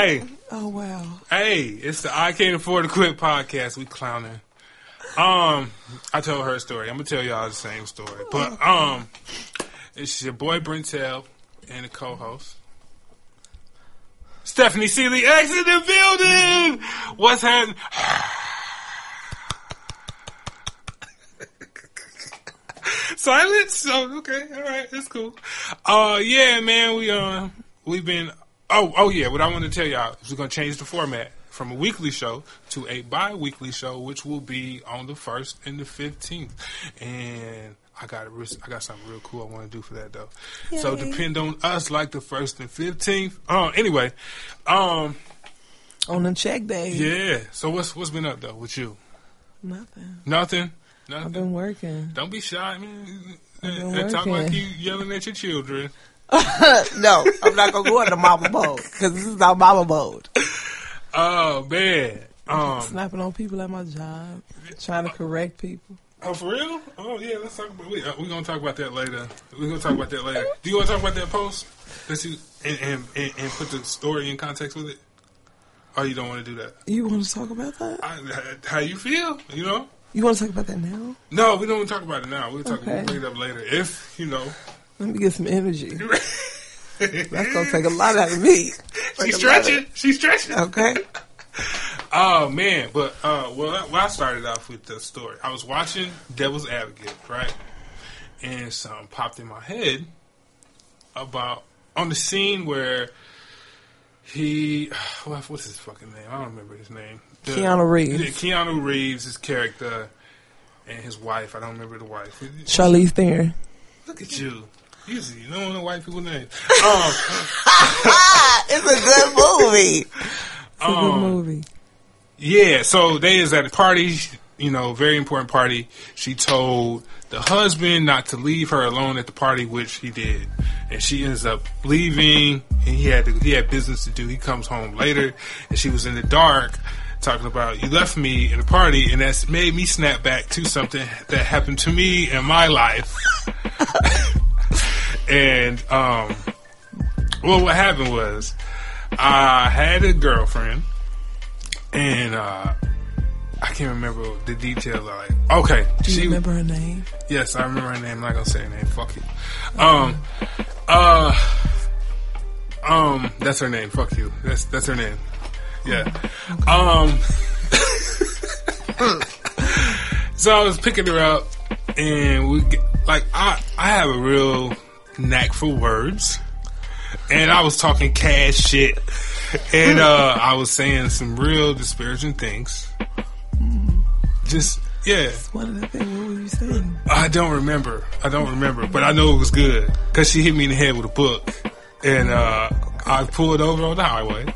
Hey. Oh, wow. Hey, it's the I Can't Afford to Quit podcast. We clowning. Um, I told her story. I'm gonna tell y'all the same story. But um, it's your boy Brentel and the co-host Stephanie Seeley X in the building. What's happening? Silence. So okay, all right, that's cool. Uh, yeah, man, we uh, we've been. Oh, oh yeah. What I want to tell y'all is we're gonna change the format from a weekly show to a bi-weekly show, which will be on the first and the fifteenth. And I got a, I got something real cool I want to do for that though. So depend on us like the first and fifteenth. Uh, anyway, um, On the check day. yeah. So what's what's been up though with you? Nothing. Nothing. I've Nothing. been working. Don't be shy, man. I've been And talk working. like you yelling at your children. no, I'm not going to go into mama mode because this is not mama mode. Oh man. Um. Snapping on people at my job, trying to correct people. Oh, for real? Oh yeah. Let's talk about. We uh, we gonna talk about that later. We are gonna talk about that later. Do you want to talk about that post? That you and, and and and put the story in context with it. Or you don't want to do that? You want to talk about that? I, how you feel? You know? You want to talk about that now? No, we don't want to talk about it now. We'll talk. We'll Okay. bring it up later. If you know. Let me get some energy. That's gonna take a lot out of me. She's stretching. She's stretching. Okay. Oh man, but uh, well, I- well, I started off with the story. I was watching Devil's Advocate, right, and something popped in my head about on the scene where he, what- what's his fucking name? I don't remember his name. The- Keanu Reeves. Keanu Reeves, his character, and his wife. I don't remember the wife. Charlize Theron. Look at you. Usually, you don't know white people names. Um, it's a good movie. It's a good Um, movie. Yeah, so they is at a party, you know, very important party. She told the husband not to leave her alone at the party, which he did, and she ends up leaving. And he had to, he had business to do. He comes home later, and she was in the dark talking about you left me in the party, and that's made me snap back to something that happened to me in my life. and um, well, what happened was I had a girlfriend and uh, I can't remember the details. Like, okay, Do you she, remember her name? yes, I remember her name. I'm not gonna say her name. Fuck you. Um, uh, um, that's her name. Fuck you. That's that's her name. Yeah. Um. so I was picking her up, and we like I I have a real knack for words, and I was talking cash shit, and uh, I was saying some real disparaging things. Just yeah. One of the things. What were you saying? I don't remember. I don't remember, but I know it was good because she hit me in the head with a book, and uh, I pulled over on the highway,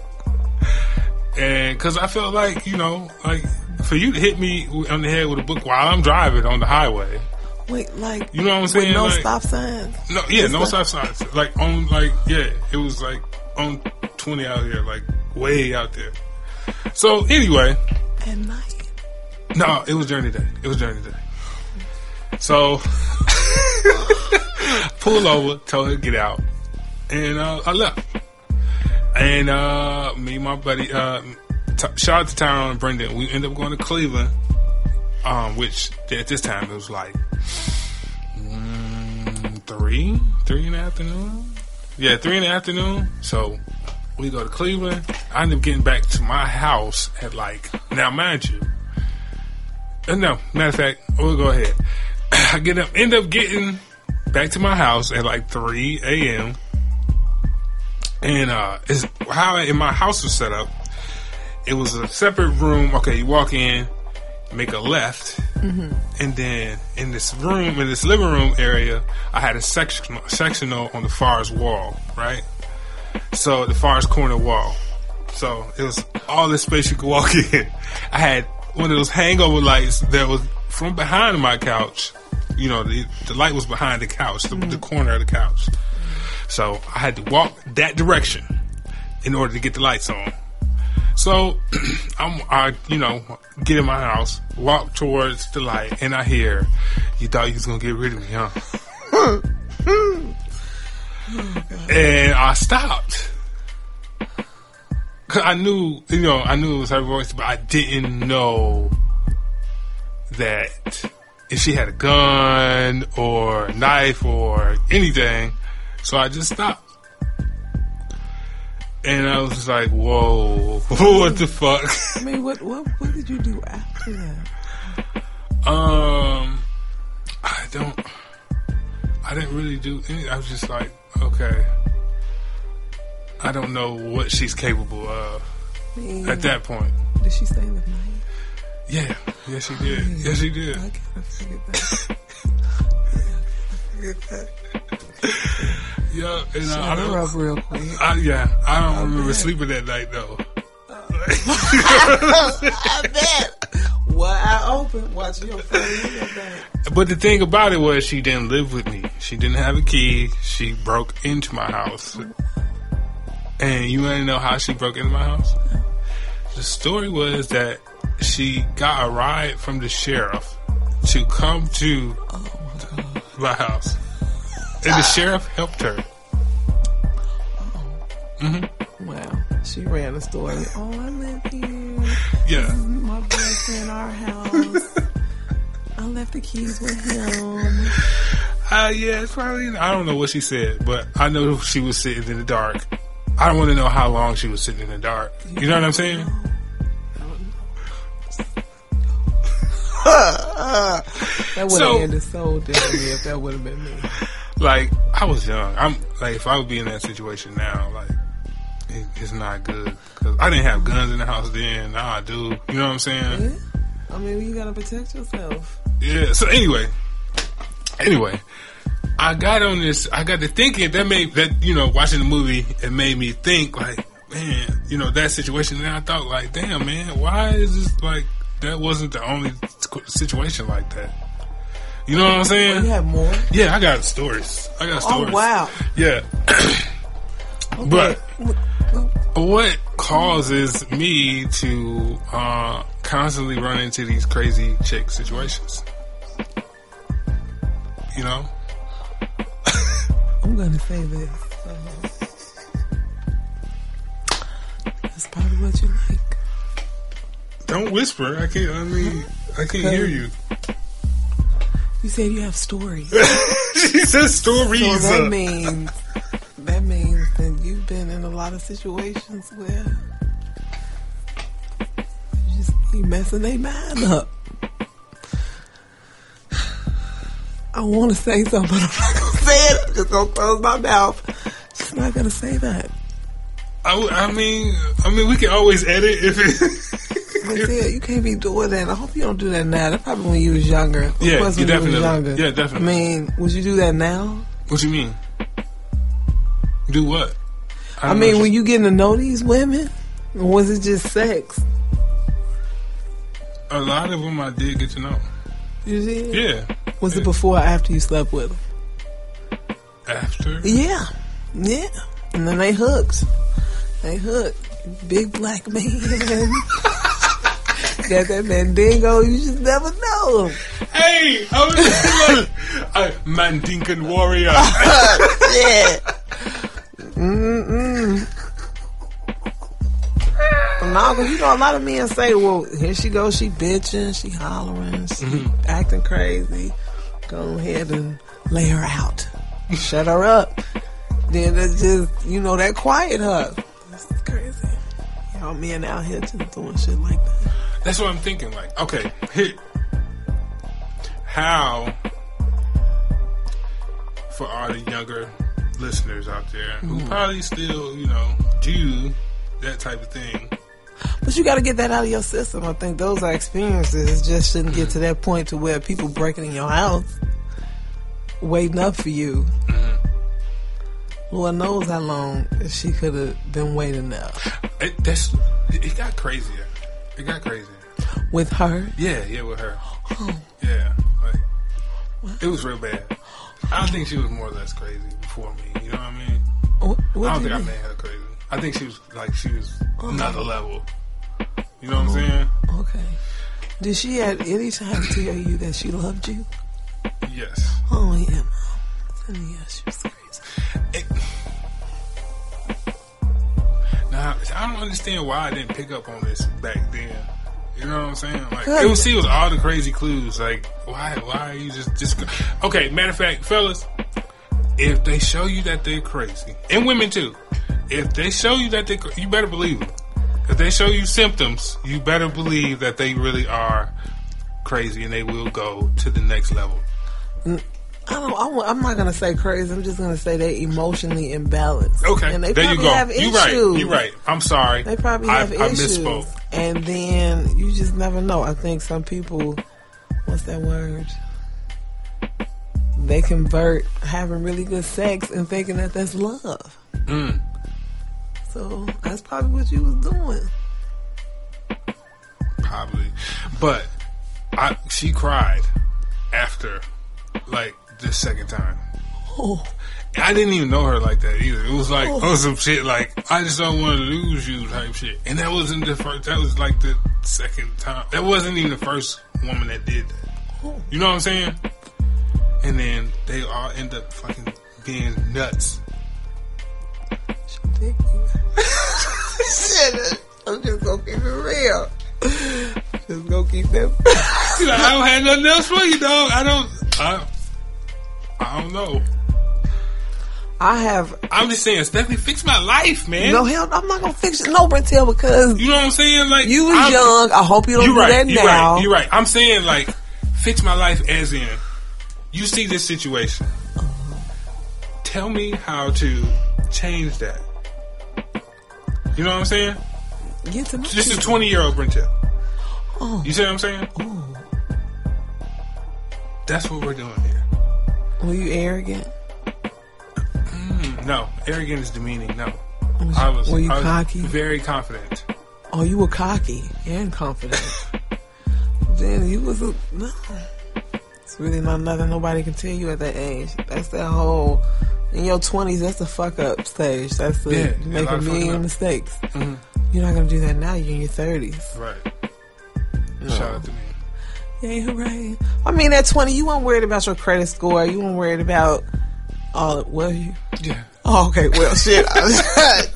and because I felt like you know, like for you to hit me on the head with a book while I'm driving on the highway, Wait, like you know what I'm with saying? no Like, stop signs. No, yeah, no stop signs. Like on, like yeah, it was like on twenty out here, like way out there. So anyway, At night. no, it was journey day. It was journey day. So pull over, told her to get out, and uh, I left. And uh, me, and my buddy, uh, t- shout out to Tyrone and Brendan. We ended up going to Cleveland, um, which at this time it was like mm, three, three in the afternoon. Yeah, three in the afternoon. So we go to Cleveland. I end up getting back to my house at like now, mind you. Uh, no, matter of fact, we'll go ahead. I get up, end up getting back to my house at like 3 a.m. And uh, is how in my house was set up. It was a separate room. Okay, you walk in, make a left, and then in this room, in this living room area, I had a section sectional on the farthest wall, right? So the farthest corner wall. So it was all this space you could walk in. I had one of those hangover lights that was from behind my couch you know, the, the light was behind the couch, the, the mm-hmm. corner of the couch. So I had to walk that direction in order to get the lights on. So I'm, I, you know, get in my house, walk towards the light, and I hear, "You thought you was gonna get rid of me, huh?" and I stopped. Cause I knew, you know, I knew it was her voice, but I didn't know that if she had a gun or a knife or anything. So I just stopped. And I was just like, whoa, what the fuck? I mean, what what what did you do after that? Um, I don't, I didn't really do any, I was just like, okay. I don't know what she's capable of I mean, at that point. did she stay with me? Yeah, yes she did. Yes she did. I gotta figure that. Figure that. Yeah, and uh, I don't, up real quick. I, yeah, I don't remember bet. sleeping that night though. I bet. Wide open, watching your phone your back. But the thing about it was she didn't live with me. She didn't have a key. She broke into my house. And you want to know how she broke into my house? The story was that she got a ride from the sheriff to come to my house. And the sheriff helped her. Wow. She ran the story. Oh, I live here. Yeah. My boyfriend, our house. I left the keys with him. Uh, yeah, it's probably. I don't know what she said, but I know she was sitting in the dark. I don't want to know how long she was sitting in the dark. You know what I'm saying? That would have So- ended so differently if that would have been me. Like I was young. I'm like if I would be in that situation now, like it, it's not good because I didn't have guns in the house then. Now I do. You know what I'm saying? Yeah. I mean, you gotta protect yourself. Yeah. So anyway, anyway, I got on this. I got to thinking that made that you know watching the movie it made me think like man, you know that situation. And I thought like, damn man, why is this like that wasn't the only situation like that? You know what I'm saying? You saying? have more. Yeah, I got stories. I got Oh stories. wow. Yeah. Okay. But what causes me to uh, constantly run into these crazy chick situations? You know? I'm gonna say this. Uh, that's probably what you like. Don't whisper. I can't. I mean, I can't hear you. You said you have stories. she says stories. So that means that means that you've been in a lot of situations where you just be messing their mind up. I want to say something, but I'm not gonna say it. I'm just gonna close my mouth. Just not gonna say that. I, I mean, I mean, we can always edit if It. yeah, you can't be doing that. I hope you don't do that now. That's probably when you was younger. Of Yeah, you definitely- was younger. yeah, definitely. I mean, would you do that now? what you mean? Do what? I, don't mean, when you getting to know these women, or was it just sex? a lot of them I did get to know. You did? Yeah. Was it before or after you slept with them? After. Yeah, yeah. And then they hooked. They hooked. Big black man. Got that mandingo. You just never know. Hey, how is it? uh, Mandinkan warrior. yeah. Mm-mm. No, because you know a lot of men say, well, here she goes, she bitching, she hollering, she acting crazy. Go ahead and lay her out. Shut her up. Then it's just, you know, that quiet her. This is crazy. Y'all men out here just doing shit like that. That's what I'm thinking. Like, okay, here, how for all the younger listeners out there who hmm. probably still, you know, do that type of thing. But you got to get that out of your system. I think those are experiences. It just shouldn't get to that point to where people breaking in your house, waiting up for you. Mm-hmm. Lord knows how long she could have been waiting there. It, that's it got crazier. It got crazy. With her, Yeah, yeah, with her. Oh. Yeah, like It was real bad. I don't think she was more or less crazy before me. You know what I mean? What, what I don't do think I made her crazy. I think she was like she was oh. another level. You know what I'm oh. saying? Okay. Did she at any time tell you that she loved you? Yes. Oh yeah, mom. Yeah, she was crazy. It, I don't understand why I didn't pick up on this back then. You know what I'm saying? Like it was, see, it was all the crazy clues. Like why, why are you just just okay? Matter of fact, fellas, if they show you that they're crazy, and women too, if they show you that they, you better believe them. If they show you symptoms, you better believe that they really are crazy, and they will go to the next level. I don't. I, I'm not gonna say crazy. I'm just gonna say they're emotionally imbalanced. Okay, and they there you probably go. have You issues. right. You right. I'm sorry. They probably have I issues. misspoke. And then you just never know. I think some people, what's that word? They convert having really good sex and thinking that that's love. Mm. So that's probably what you was doing. Probably, but I she cried after like the second time. Oh, I didn't even know her like that either. It was like oh some shit like I just don't want to lose you type shit. And that wasn't the first. That was like the second time. That wasn't even the first woman that did that. Oh. You know what I'm saying? And then they all end up fucking being nuts. Shit, I'm just gonna keep it real. Just gonna keep like, I don't have nothing else for you, dog. I don't. I, I don't know. I have I'm just saying, Stephanie, fix my life, man. no hell. I'm not gonna fix it. No, Brentel, because You know what I'm saying? Like you was I'm- young. I hope you don't do right. that You now. right. you're right. I'm saying like fix my life as in you see this situation. Tell me how to change that. You know what I'm saying? Get to This is 20 year old Brentel. Oh. You see what I'm saying? Ooh. That's what we're doing here. Were you arrogant? Mm, no, arrogant is demeaning. No, Was, I was. were you I was cocky? Very confident. Oh, you were cocky and confident. then you was a no. It's really not nothing nobody can tell you at that age. That's that whole in your twenties. That's the fuck up stage. That's the Yeah, you make a million mistakes. Mhm. You're not gonna do that now. You're in your thirties. Right. No. Shout out to me. Hooray! I mean, at twenty, you weren't worried about your credit score. You weren't worried about all. Were you? Yeah. Oh, okay. Well, shit. I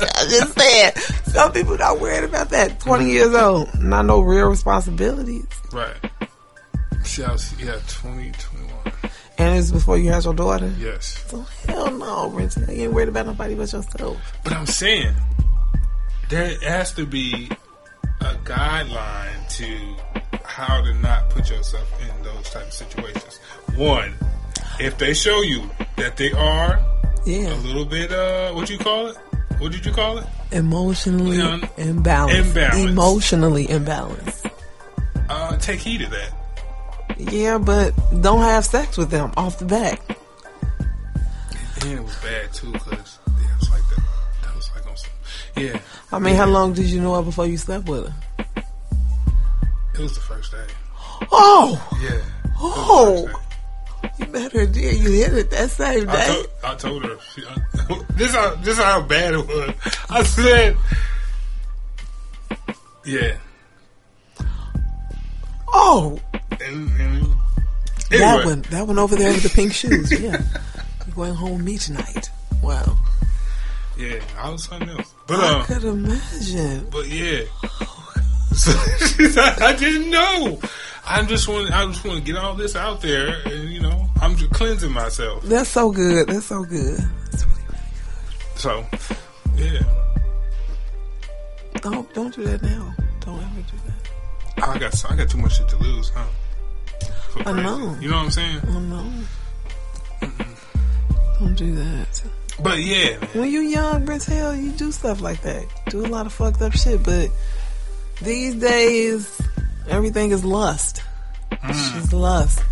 I just saying. Some people not worried about that. 20 mm-hmm. years old. Not no real responsibilities. Right. See, I was yeah, 20, 21. And it's before you had your daughter. Yes. So hell no, Renton. You ain't worried about nobody but yourself. But I'm saying there has to be a guideline to how to not put yourself in those type of situations. One, if they show you that they are Yeah. a little bit uh what you call it? What did you call it? Emotionally Yeah. imbalanced. Imbalanced. Emotionally imbalanced. Uh take heed of that. Yeah, but don't have sex with them off the bat. And it was bad too because yeah. I mean, how long did you know her before you slept with her? It was the first day. Oh, Yeah. It was the Oh. You met her did. You hit it that same I day. I told her. This how this how bad it was. I said, "Yeah." Oh, And, and that one. That one over there with the pink shoes. Yeah. You're going home with me tonight. Wow. Yeah, I was something else. But I um, could imagine. but yeah. So I didn't know. I just want I just want to get all this out there, and you know, I'm just cleansing myself. That's so good. That's so good. That's really, really So, yeah. Don't don't do that now. Don't ever do that. I got I got too much shit to lose, huh? I know. You know what I'm saying? Oh no. Don't do that. But yeah. When you young, Brent, hell, you do stuff like that. Do a lot of fucked up shit, but these days, everything is lust. Mm. It's lust.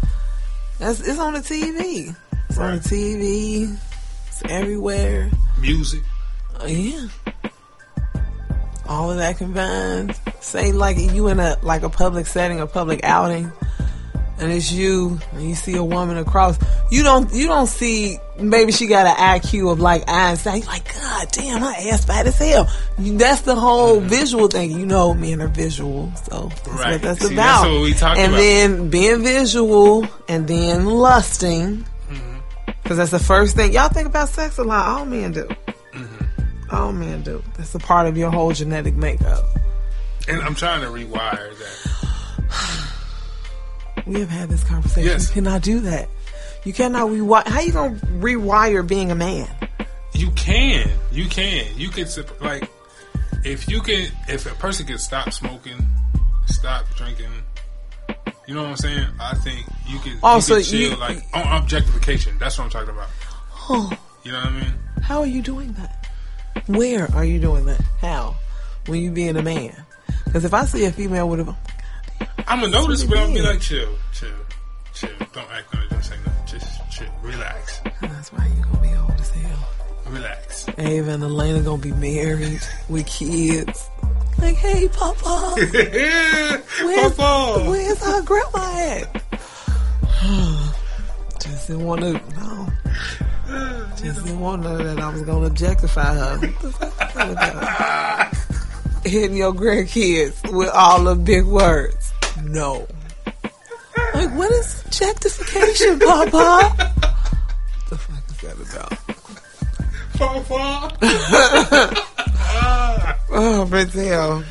That's it's on the TV. It's on the TV. It's everywhere. music. Uh, yeah. All of that combined. Say like you in a like a public setting, a public outing, and it's you, and you see a woman across, you don't you don't see maybe she got an IQ of like Einstein. You're like, God damn, her ass fat as hell. That's the whole visual thing. You know, men are visual, so that's Right. what that's See, about. that's what we talked and about. then being visual, and then lusting, Mm-hmm. because that's the first thing y'all think about sex a lot. All men do. Mm-hmm. All men do. That's a part of your whole genetic makeup. And I'm trying to rewire that. We have had this conversation. Yes. You cannot do that. You cannot rewire. How you gonna rewire being a man? You can, you can, you can like if you can, if a person can stop smoking, stop drinking. You know what I'm saying? I think you can. Also, you can chill you- like on objectification. That's what I'm talking about. Oh, You know what I mean? how are you doing that? Where are you doing that? How? When you being a man? Because if I see a female with a, I'm gonna notice, but I'm gonna be like, chill, chill, chill. Don't act on it. Don't say nothing. Just chill. Relax. that's why you gonna be old as hell. Relax. Ava and Elena gonna be married with kids. Like, hey, Papa, where's, Papa. where's our grandma at? Just didn't want to. No. Just didn't want to know that I was gonna objectify her. Hitting your grandkids with all the big words. No. Like, what is objectification, Papa? What the fuck is that about? Papa. Oh, Brazil.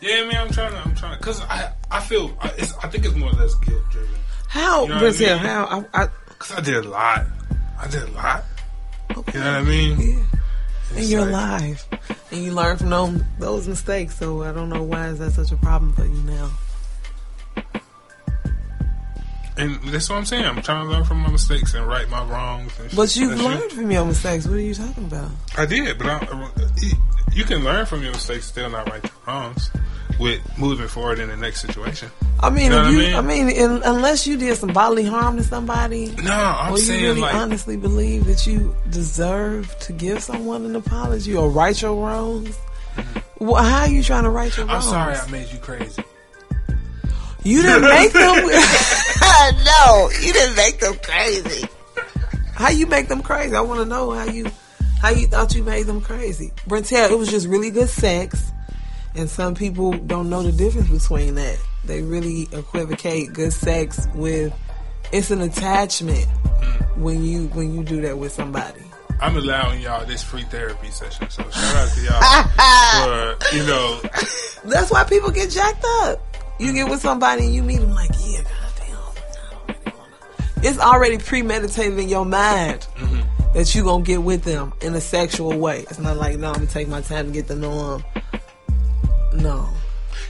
Yeah, man. I'm trying to. I'm trying to. Cause I, I feel. I, it's, I think it's more or less guilt driven. How, You know what I Brazil? mean? How? I, I, Cause I did a lot. I did a lot. okay. You know what I mean? Yeah. And you're alive, and you learn from those, those mistakes. So I don't know why is that such a problem for you now. And that's what I'm saying. I'm trying to learn from my mistakes and right my wrongs. And But you've That's learned from your mistakes. What are you talking about? I did, but I, you can learn from your mistakes, still not right the wrongs, with moving forward in the next situation. I mean, You know if what I mean? I mean, in, unless you did some bodily harm to somebody, No, I'm or you saying really like honestly believe that you deserve to give someone an apology or right your wrongs, well, how are you trying to right your Mm-hmm. I'm sorry I made you crazy. You didn't make them. no, you didn't make them crazy. How you make them crazy? I want to know how you how you thought you made them crazy. Brentel, it was just really good sex, and some people don't know the difference between that. They really equivocate good sex with it's an attachment when you when you do that with somebody. I'm allowing y'all this free therapy session, so shout out to y'all for you know. That's why people get jacked up. You get with somebody and you meet them like, yeah, goddamn, I don't really wanna. It's already premeditated in your mind mm-hmm. that you gonna get with them in a sexual way. It's not like, no, I'm gonna take my time to get to know them. No,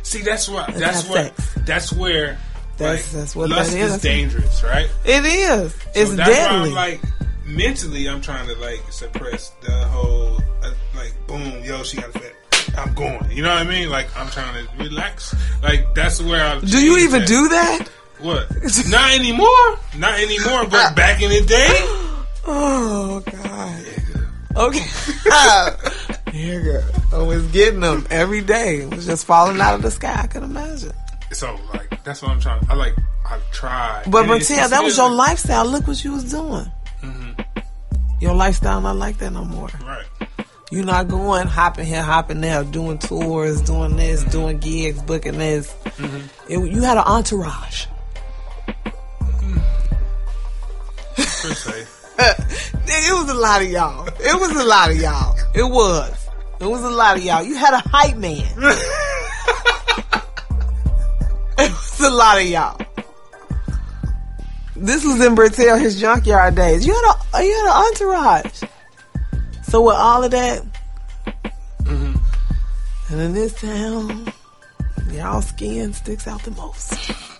See, that's what that's sex. that's where That's- like, that's what lust that is. is dangerous, right? it is. It's so deadly. like mentally, I'm trying to like suppress the whole uh, like boom, yo, she got a fat. I'm going. You know what I mean? Like I'm trying to relax. Like that's where I. do you even do that? what? Not anymore. Not anymore. But back in the day, Oh God. Okay. yeah, girl. I was getting them every day. It was just falling out of the sky. I can imagine. so like that's what I'm trying. I like I tried. But it's- that was your lifestyle. Look what you was doing. Mm-hmm. Your lifestyle not like that no more. Right. You're not going hopping here, hopping there, doing tours, doing this, mm-hmm. doing gigs, booking this. Mm-hmm. It, you had an entourage. Per se. It was a lot of y'all. It was a lot of y'all. It was. It was a lot of y'all. You had a hype man. it was a lot of y'all. This was in Brentel, his junkyard days. You had a you had an entourage. So with all of that, mm-hmm. and in this town, y'all skin sticks out the most.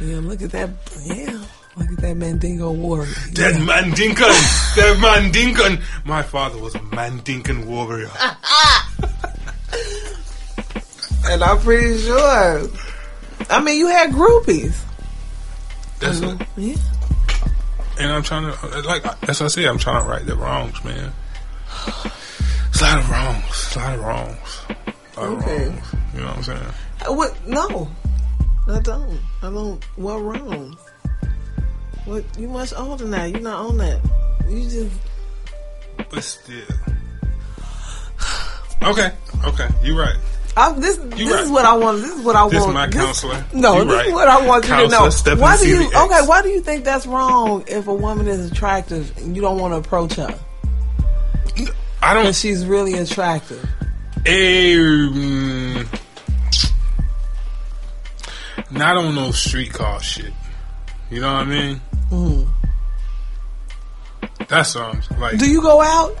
Yeah, look at that. Yeah, look at that Mandingo warrior. That Yeah. Mandinkan, that Mandinkan. My father was a Mandinkan warrior. And I'm pretty sure. I mean, you had groupies. That's what, Yeah. and I'm trying to like that's what I say. I'm trying to right the wrongs, man. It's a lot of wrongs. A lot of wrongs. A lot Okay. of wrongs. You know what I'm saying? Uh, What? No. I don't. I don't. What wrong? What? You much older now. You're not on that. You just. But still. Okay. Okay. You're right. I, this this right. is what I want. This is what I This want. my this- counselor. No, You this right. is what I want you to know. Stephanie Why do you? CVX. Okay, why do you think that's wrong if a woman is attractive and you don't want to approach her I don't. she's really attractive? Um, not on no street car shit. You know what I mean? Mm. What I'm like. Do you go out?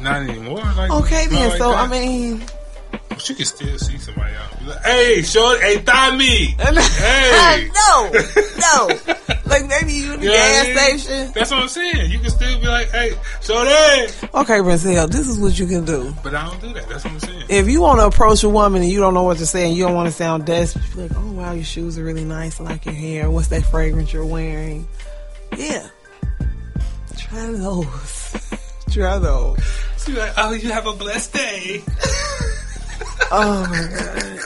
not anymore. Like Okay, then. like so that. I mean, But you can still see somebody out. Like, hey, short, hey, Tommy. Hey. no, no. Like maybe you in the You what I gas mean? station. That's what I'm saying. You can still be like, hey, shorty. Okay, Brazil, this is what you can do. But I don't do that. That's what I'm saying. If you want to approach a woman and you don't know what to say and you don't want to sound desperate, you're like, oh wow, your shoes are really nice. I like your hair. What's that fragrance you're wearing? Yeah. Try those. Try those. So you're like, oh, you have a blessed day. Oh my god.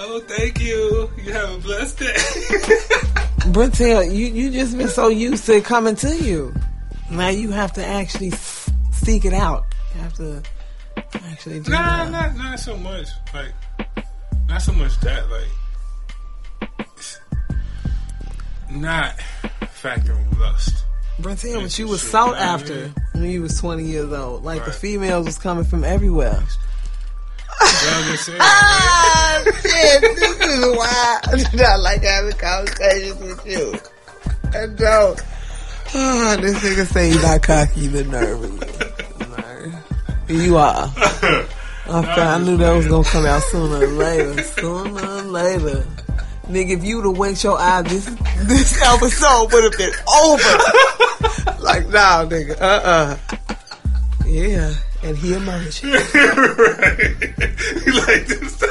Oh, thank you. You have a blessed day. Brentel, you, you just been so used to it coming to you. Now you have to actually s- seek it out. You have to actually do Nah, that. not not so much. Like, not so much that. Like, not factoring lust. Brentel, but you was sought you know what I after mean? when you was 20 years old. Like the females was coming from everywhere. You? Ah, shit, this is why I do not like having conversations with you. I don't. Ah, this nigga say you not cocky, but nervous. You are. I, thought, I knew that was gonna come out sooner or later. Sooner or later. Nigga, if you would have winked your eye, this this episode would have been over. like, nah, nigga, uh-uh. Yeah, and he emerged. right. like this.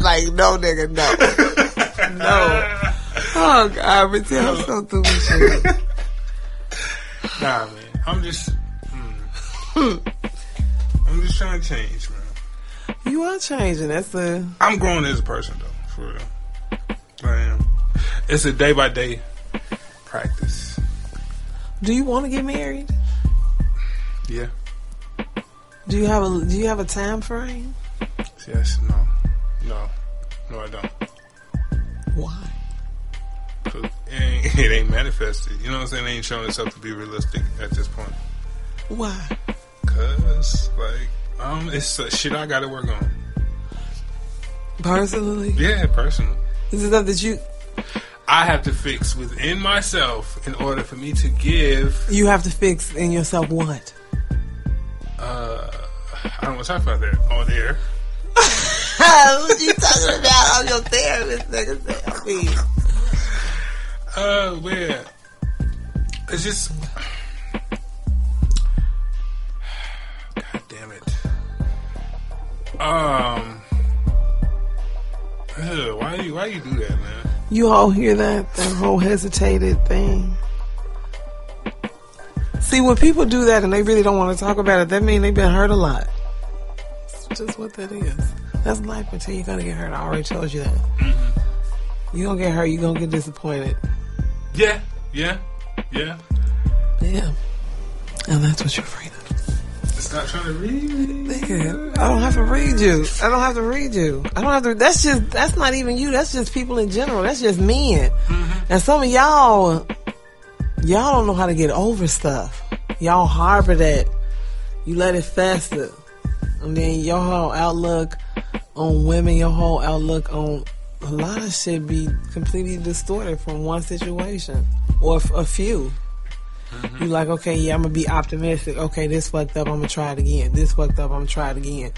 like, no, nigga, no. No. Oh, God, but tell I'm so stupid shit. Nah, man. I'm just. mm. I'm just trying to change, man. You are changing. That's the. I'm growing as a person, though, for real. I am. It's a day by day practice. Do you want to get married? Yeah. Do you have a Do you have a time frame? Yes. No. No. No, I don't. Why? 'Cause It ain't, it ain't manifested. You know what I'm saying? It ain't showing itself to be realistic at this point. Why? Cause like, um, it's uh, shit I got to work on. Personally, Yeah, personal. is it stuff that you I have to fix within myself in order for me to give. you have to fix in yourself? What? Uh, I don't want to talk about that on air. what are you talking about? I'm your therapist, nigga. I mean, Uh, where? It's just. God damn it. Um. Why you why you do that, man? you all hear that that whole hesitated thing. See, when people do that and they really don't want to talk about it, that means they've been hurt a lot. It's just what that is. That's life until you're gonna get hurt. I already told you that. Mm-hmm. You gonna get hurt. You're gonna get disappointed. Yeah, yeah, yeah. Yeah, and that's what you're afraid of. Stop trying to read me. Nigga, I don't have to read you. I don't have to read you. I don't have to. That's just. That's not even you. That's just people in general. That's just men. Mm-hmm. And some of y'all, y'all don't know how to get over stuff. Y'all harbor that. You let it fester, and then your whole outlook on women, your whole outlook on a lot of shit be completely distorted from one situation or f- a few. You like, okay, yeah, I'm gonna be optimistic. Okay, this fucked up. I'm gonna try it again. This fucked up. I'm gonna try it again.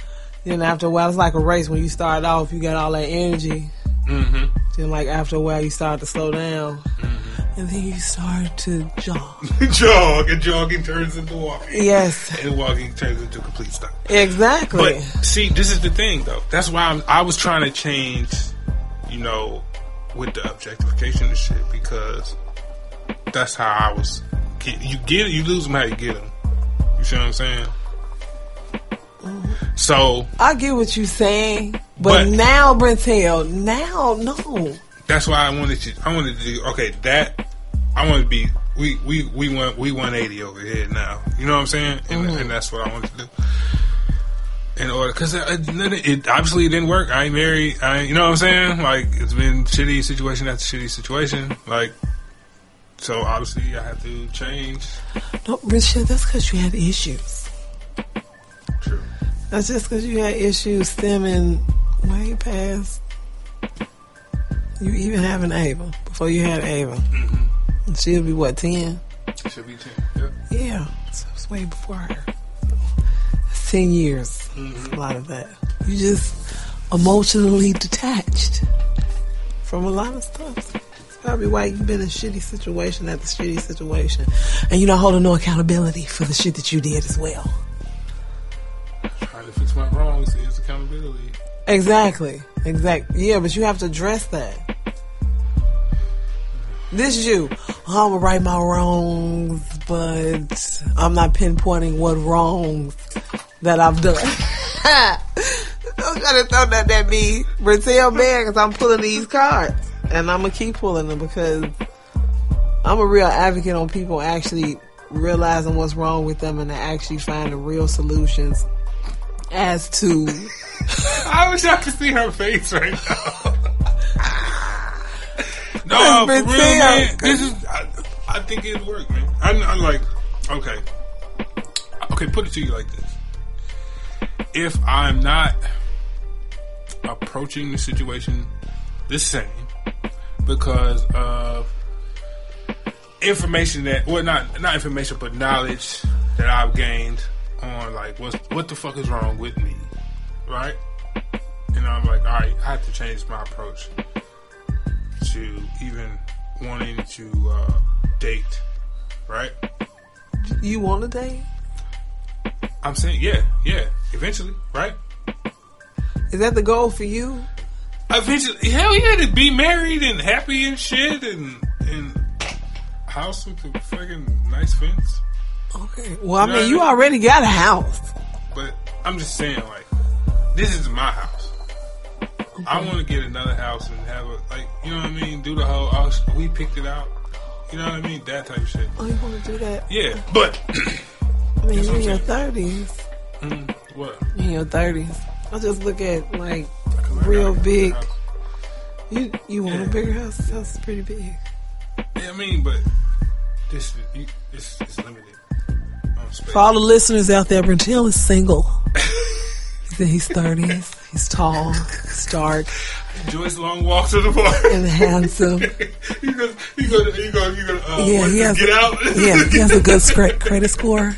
Then after a while, it's like a race. When you start off, you got all that energy. Mm-hmm. Then, like after a while, you start to slow down, and then you start to jog. Jog and jogging turns into walking, yes, and walking turns into complete stop. exactly. But see, this is the thing, though. That's why I'm, I was trying to change, you know, with the objectification of shit because that's how I was. You get it, you lose them how you get them. You see what I'm saying? Mm-hmm. So I get what you're saying, but, But- now, Brentel, now, no. that's why I wanted to. I wanted to do okay. That I want to be. We we we went we 180 over here now. You know what I'm saying? And, mm-hmm. and that's what I wanted to do. In order, because it, uh, it, it obviously it didn't work. I ain't married. I you know what I'm saying? Like it's been shitty situation after shitty situation. Like so, obviously I have to change. No, Richard, that's because you had issues. True. That's just because you had issues stemming way past you even having Ava. Before you had Ava. Mm-hmm. And she'll be what, 10? Should be ten. Yep. Yeah. So it's way before her. That's 10 years. That's a lot of that. You just emotionally detached from a lot of stuff. Probably why you've been in a shitty situation after shitty situation. And you're not holding no accountability for the shit that you did as well. Trying to fix my wrongs is accountability. Exactly. Exactly. Yeah, but you have to address that. This is you. Oh, I'm gonna right my wrongs, but I'm not pinpointing what wrongs that I've done. Don't try to throw that at me, Brazil man, because I'm pulling these cards, and I'm gonna keep pulling them because I'm a real advocate on people actually realizing what's wrong with them and to actually finding real solutions as to I wish I could see her face right now. no, for real, man. This is. I, I think it'd work, man. I'm, I'm like, okay, okay. Put it to you like this: If I'm not approaching the situation the same because of information that, well, not not information, but knowledge that I've gained on like what what the fuck is wrong with me, right? And I'm like, all right, I have to change my approach to even wanting to uh, date, right? you want to date. I'm saying, yeah, yeah, eventually, right? Is that the goal for you? Eventually, hell yeah, to be married and happy and shit and and house with a fucking nice fence. Okay. Well, I You know mean, you I mean? already got a house. But I'm just saying, like, this is my house. I want to get another house and have a like, you know what I mean? Do the whole, oh, we picked it out. You know what I mean? That type of shit. Oh, you want to do that? Yeah, but I mean, you're in your thirties. mm, what? In your thirties. I just look at like I real how to build a big. You you want Yeah. a bigger house? This house is pretty big. Yeah, I mean, but this you, it's, it's limited. For all the listeners out there, Brentel is single. He's in his thirties. He's tall. He's dark Joyce long walk to the park. and handsome. you gonna, you gonna, you gonna, uh, Yeah, he has. get out. yeah, he has a good credit score.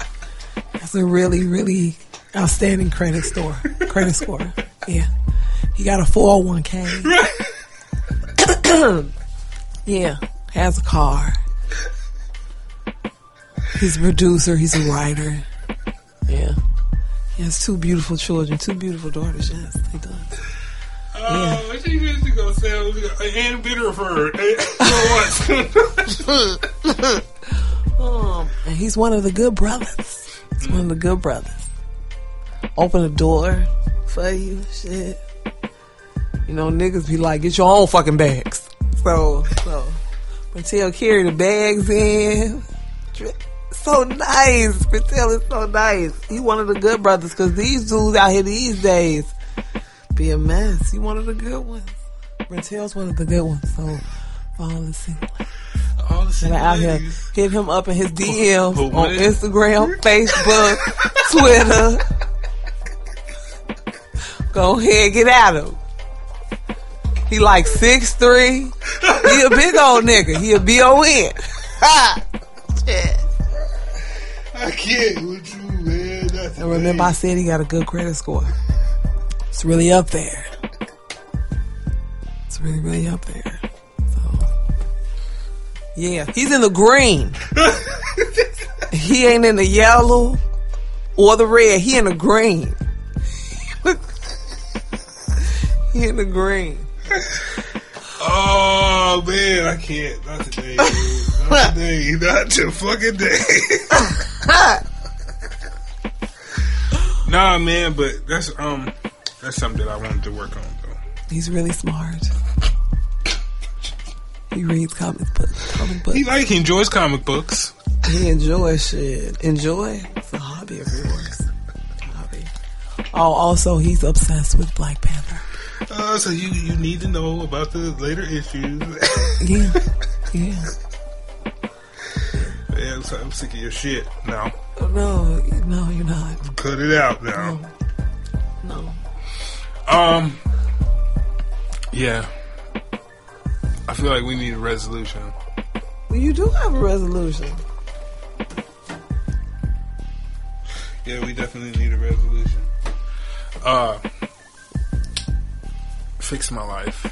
That's a really, really outstanding credit score. Credit score. Yeah, he got a four hundred one k. Yeah, has a car. He's a producer. He's a writer. Yeah, he has two beautiful children, two beautiful daughters. Yes, he does. Oh, she just gonna sell and Bitterford for once. Um, and he's one of the good brothers. He's one of the good brothers. Open the door for you, shit. You know, niggas be like, get your own fucking bags. So, so, Patel carry the bags in. So nice. Patel is so nice. He one of the good brothers because these dudes out here these days be a mess. He one of the good ones. Brentel's one of the good ones. So, all the single All the single out here, hit him up in his DMs Who, on? Instagram, Facebook, Twitter. Go ahead, get at him. He like six three. He a big old nigga. He a B O N. Ha! Shit. I can't with you, man. That's And remember, I said he got a good credit score. It's really up there. It's really, really up there. So, yeah, he's in the green. he ain't in the yellow or the red. He in the green. he in the green. Oh man, I can't. Not today. dude. Not today. Not your fucking day. Nah, man, but that's um, that's something that I wanted to work on though. He's really smart. He reads comic books. Comic books. He like he enjoys comic books. He enjoys shit. Enjoy? It's a hobby of yours. Hobby. Oh, also, he's obsessed with Black Panther. Uh, so you you need to know about the later issues. Yeah. Yeah. yeah, so I'm sick of your shit now. No, no, you're not. Cut it out now. No. Um. Yeah. I feel like we need a resolution. Well, you do have a resolution. Yeah, we definitely need a resolution. Uh, fix my life.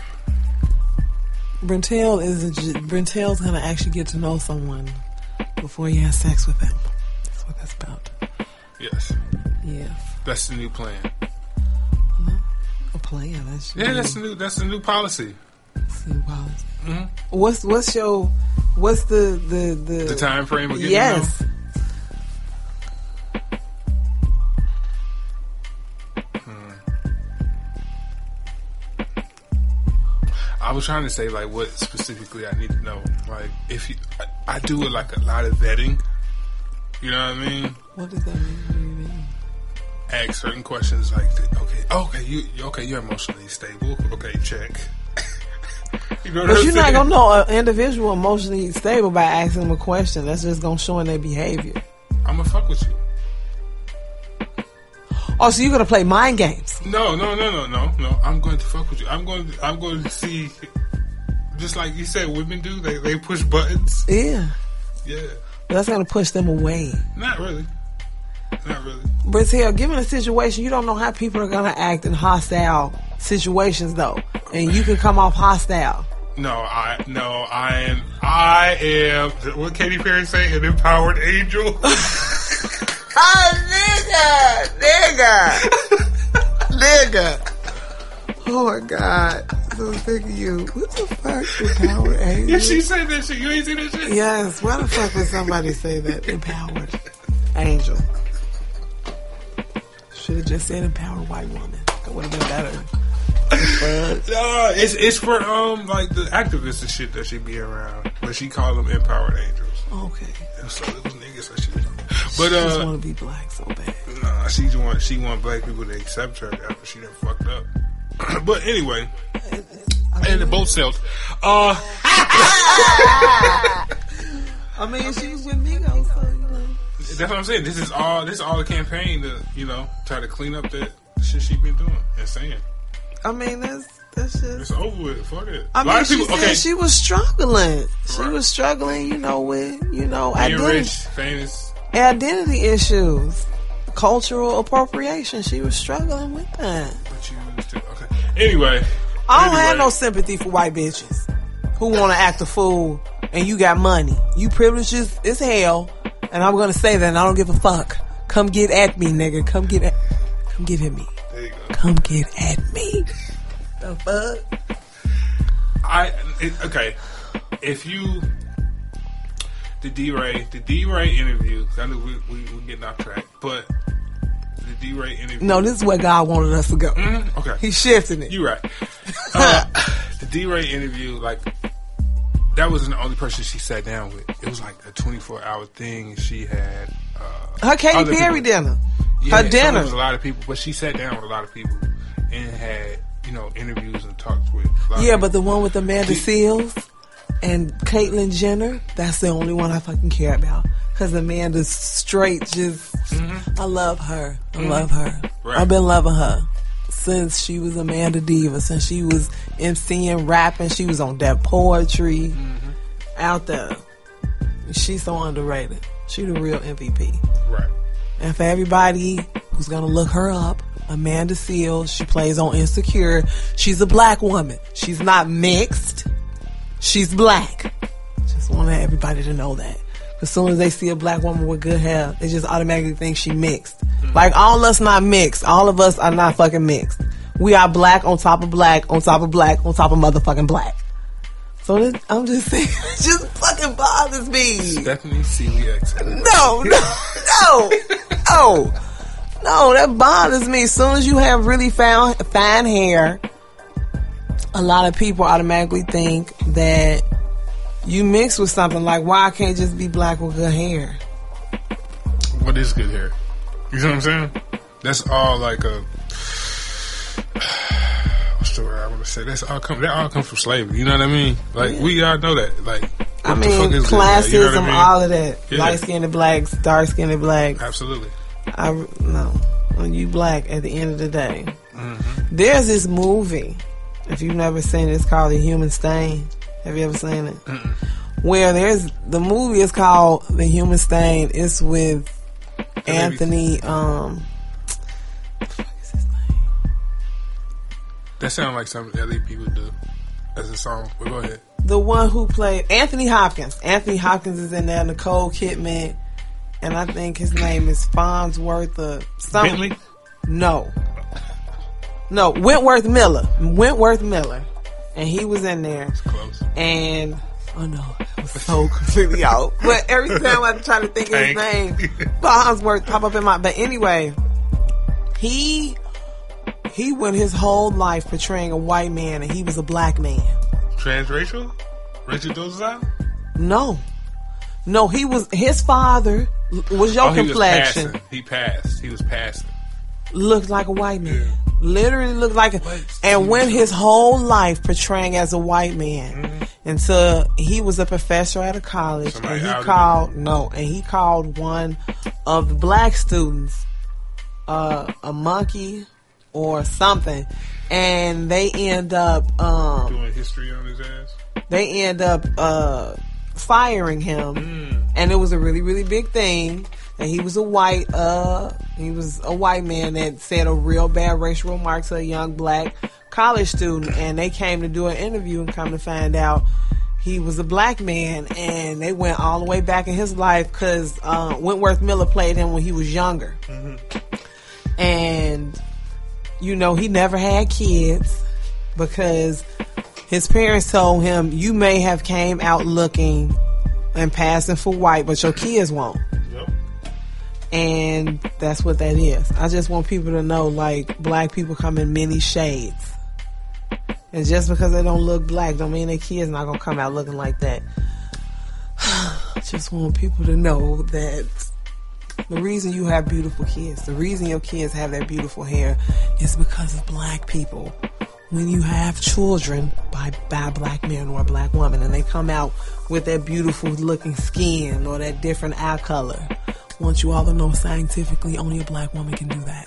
Brentel isn't. ju- Brentel's gonna actually get to know someone before he has sex with them. That's what that's about. Yes, Yes. that's the new plan. A plan. That's Yeah, that's the new that's the new policy. that's new policy. Mhm. What's what's your what's the the the, The time frame of Yes. them? I was trying to say like what specifically I need to know. Like if you, I, I do like a lot of vetting. You know what I mean? What does that mean? What do you mean? Ask certain questions like, okay, oh, okay, you you- okay, you're emotionally stable. Okay, check. you know what But I'm you're not gonna know an individual emotionally stable by asking them a question. That's just gonna show in their behavior. I'm gonna fuck with you. Oh, so you're gonna play mind games? No, no, no, no, no, no. I'm going to fuck with you. I'm going. To, I'm going to see. Just like you said, women do. They they push buttons. Yeah, Yeah. but that's gonna push them away. Not really. Not really. But hell, given a situation, you don't know how people are gonna act in hostile situations, though, and you can come off hostile. No, I no. I am. I am. What Katy Perry say? An empowered angel. Oh, nigga, nigga, nigga. Oh my god, so sick of you. What the fuck, is empowered angel? yeah, she said that shit. You ain't seen that shit. Yes, why the fuck would somebody say that? Empowered angel. Should have just said empowered white woman. That would have been better. No, it's it's for um like the activists and shit that she be around, but she called them empowered angels. Okay. So But She just uh, want to be black so bad. Nah, she just want she want black people to accept her after she done fucked up. but anyway, and the boat sailed. Uh, I mean, she was with Migos, so you know. that's what I'm saying. This is all this is all a campaign to you know try to clean up that shit she been doing and saying. I mean, that's that's just. It's over with. Fuck it. I a lot mean, of she people. said Okay, she was struggling. She Right. was struggling, you know, with you know being identity, rich, famous. Identity issues, cultural appropriation. She was struggling with that. But you used to. Okay. Anyway. I don't have no sympathy for white bitches who want to act a fool and you got money. You privileged as, as hell, and I'm gonna say that. And I don't give a fuck. Come get at me, nigga. Come get at. Come get at me. There you go. Come get at me. The fuck? I it, okay. If you the DeRay the DeRay interview, I know we we we getting off track, but the DeRay interview. No, this is where God wanted us to go. Mhm, okay, He's shifting it. you right. Uh, the DeRay interview, like that wasn't the only person she sat down with. It was like a twenty four hour thing. She had uh, Her Katy Perry people. dinner. Yeah, Her so dinner. There was a lot of people, but she sat down with a lot of people and had you know interviews and talks with. Yeah, but the one with Amanda Seales and Caitlyn Jenner, that's the only one I fucking care about. Cause Amanda's straight, just I love her. I love her. Mm-hmm. Right. I've been loving her since she was Amanda Diva, since she was MCing, rapping. She was on that poetry Mm-hmm. out there. She's so underrated. She the real MVP. right. And for everybody who's gonna look her up, Amanda Seales, she plays on Insecure. She's a black woman. She's not mixed. She's black. Just want everybody to know that. As soon as they see a black woman with good hair, they just automatically think she mixed. Mm. Like all of us not mixed. All of us are not fucking mixed. We are black on top of black on top of black on top of motherfucking black. So this, I'm just saying, it just fucking bothers me. Stephanie Celiax. No, no, no, no. No, that bothers me. As soon as you have really found fine hair, a lot of people automatically think that you mix with something like why I can't just be black with good hair. What is good hair? You know what I'm saying? That's all like a what's the word I want to say? That's all come that all comes from slavery. You know what I mean? Like Yeah. we all know that. Like I mean, fuck is good classism, You know I mean? all of that. Yeah. Light skinned blacks, dark skinned blacks. Absolutely. I no, When you black at the end of the day. Mm-hmm. There's this movie. If you've never seen it, it's called The Human Stain. Have you ever seen it? Where there's the movie is called The Human Stain. It's with Anthony. Um, what the fuck is his name? That sounds like something LA people do as a song. But go ahead. the one who played Anthony Hopkins. Anthony Hopkins is in there. Nicole Kidman, and I think his name is Farnsworth or something. Bentley? No, no, Wentworth Miller. Wentworth Miller, and he was in there. Close. And oh no, I was so completely out. But every time I try to think of his name, Farnsworth pop up in my. But anyway, he he went his whole life portraying a white man, and he was a black man. Transracial? Rachel Dolezal? No. No, he was his father was your Oh, he was complexion. He passed. He was passing. Looked like a white man. Yeah. Literally looked like a and went his whole life portraying as a white man until he was a professor at a college Somebody and he called no and he called one of the black students uh, a monkey or something and they end up um, Doing history on his ass. they end up uh, firing him, Mm. and it was a really really big thing. And he was a white uh, he was a white man that said a real bad racial remark to a young black college student, and they came to do an interview and come to find out. He was a black man, and they went all the way back in his life because uh, Wentworth Miller played him when he was younger, and you know he never had kids because his parents told him you may have came out looking and passing for white, but your kids won't. And that's what that is. I just want people to know like black people come in many shades. And just because they don't look black don't mean their kids not gonna come out looking like that. just want people to know that the reason you have beautiful kids, the reason your kids have that beautiful hair is because of black people. When you have children by, by black men or black woman and they come out with that beautiful looking skin or that different eye color, want you all to know scientifically only a black woman can do that.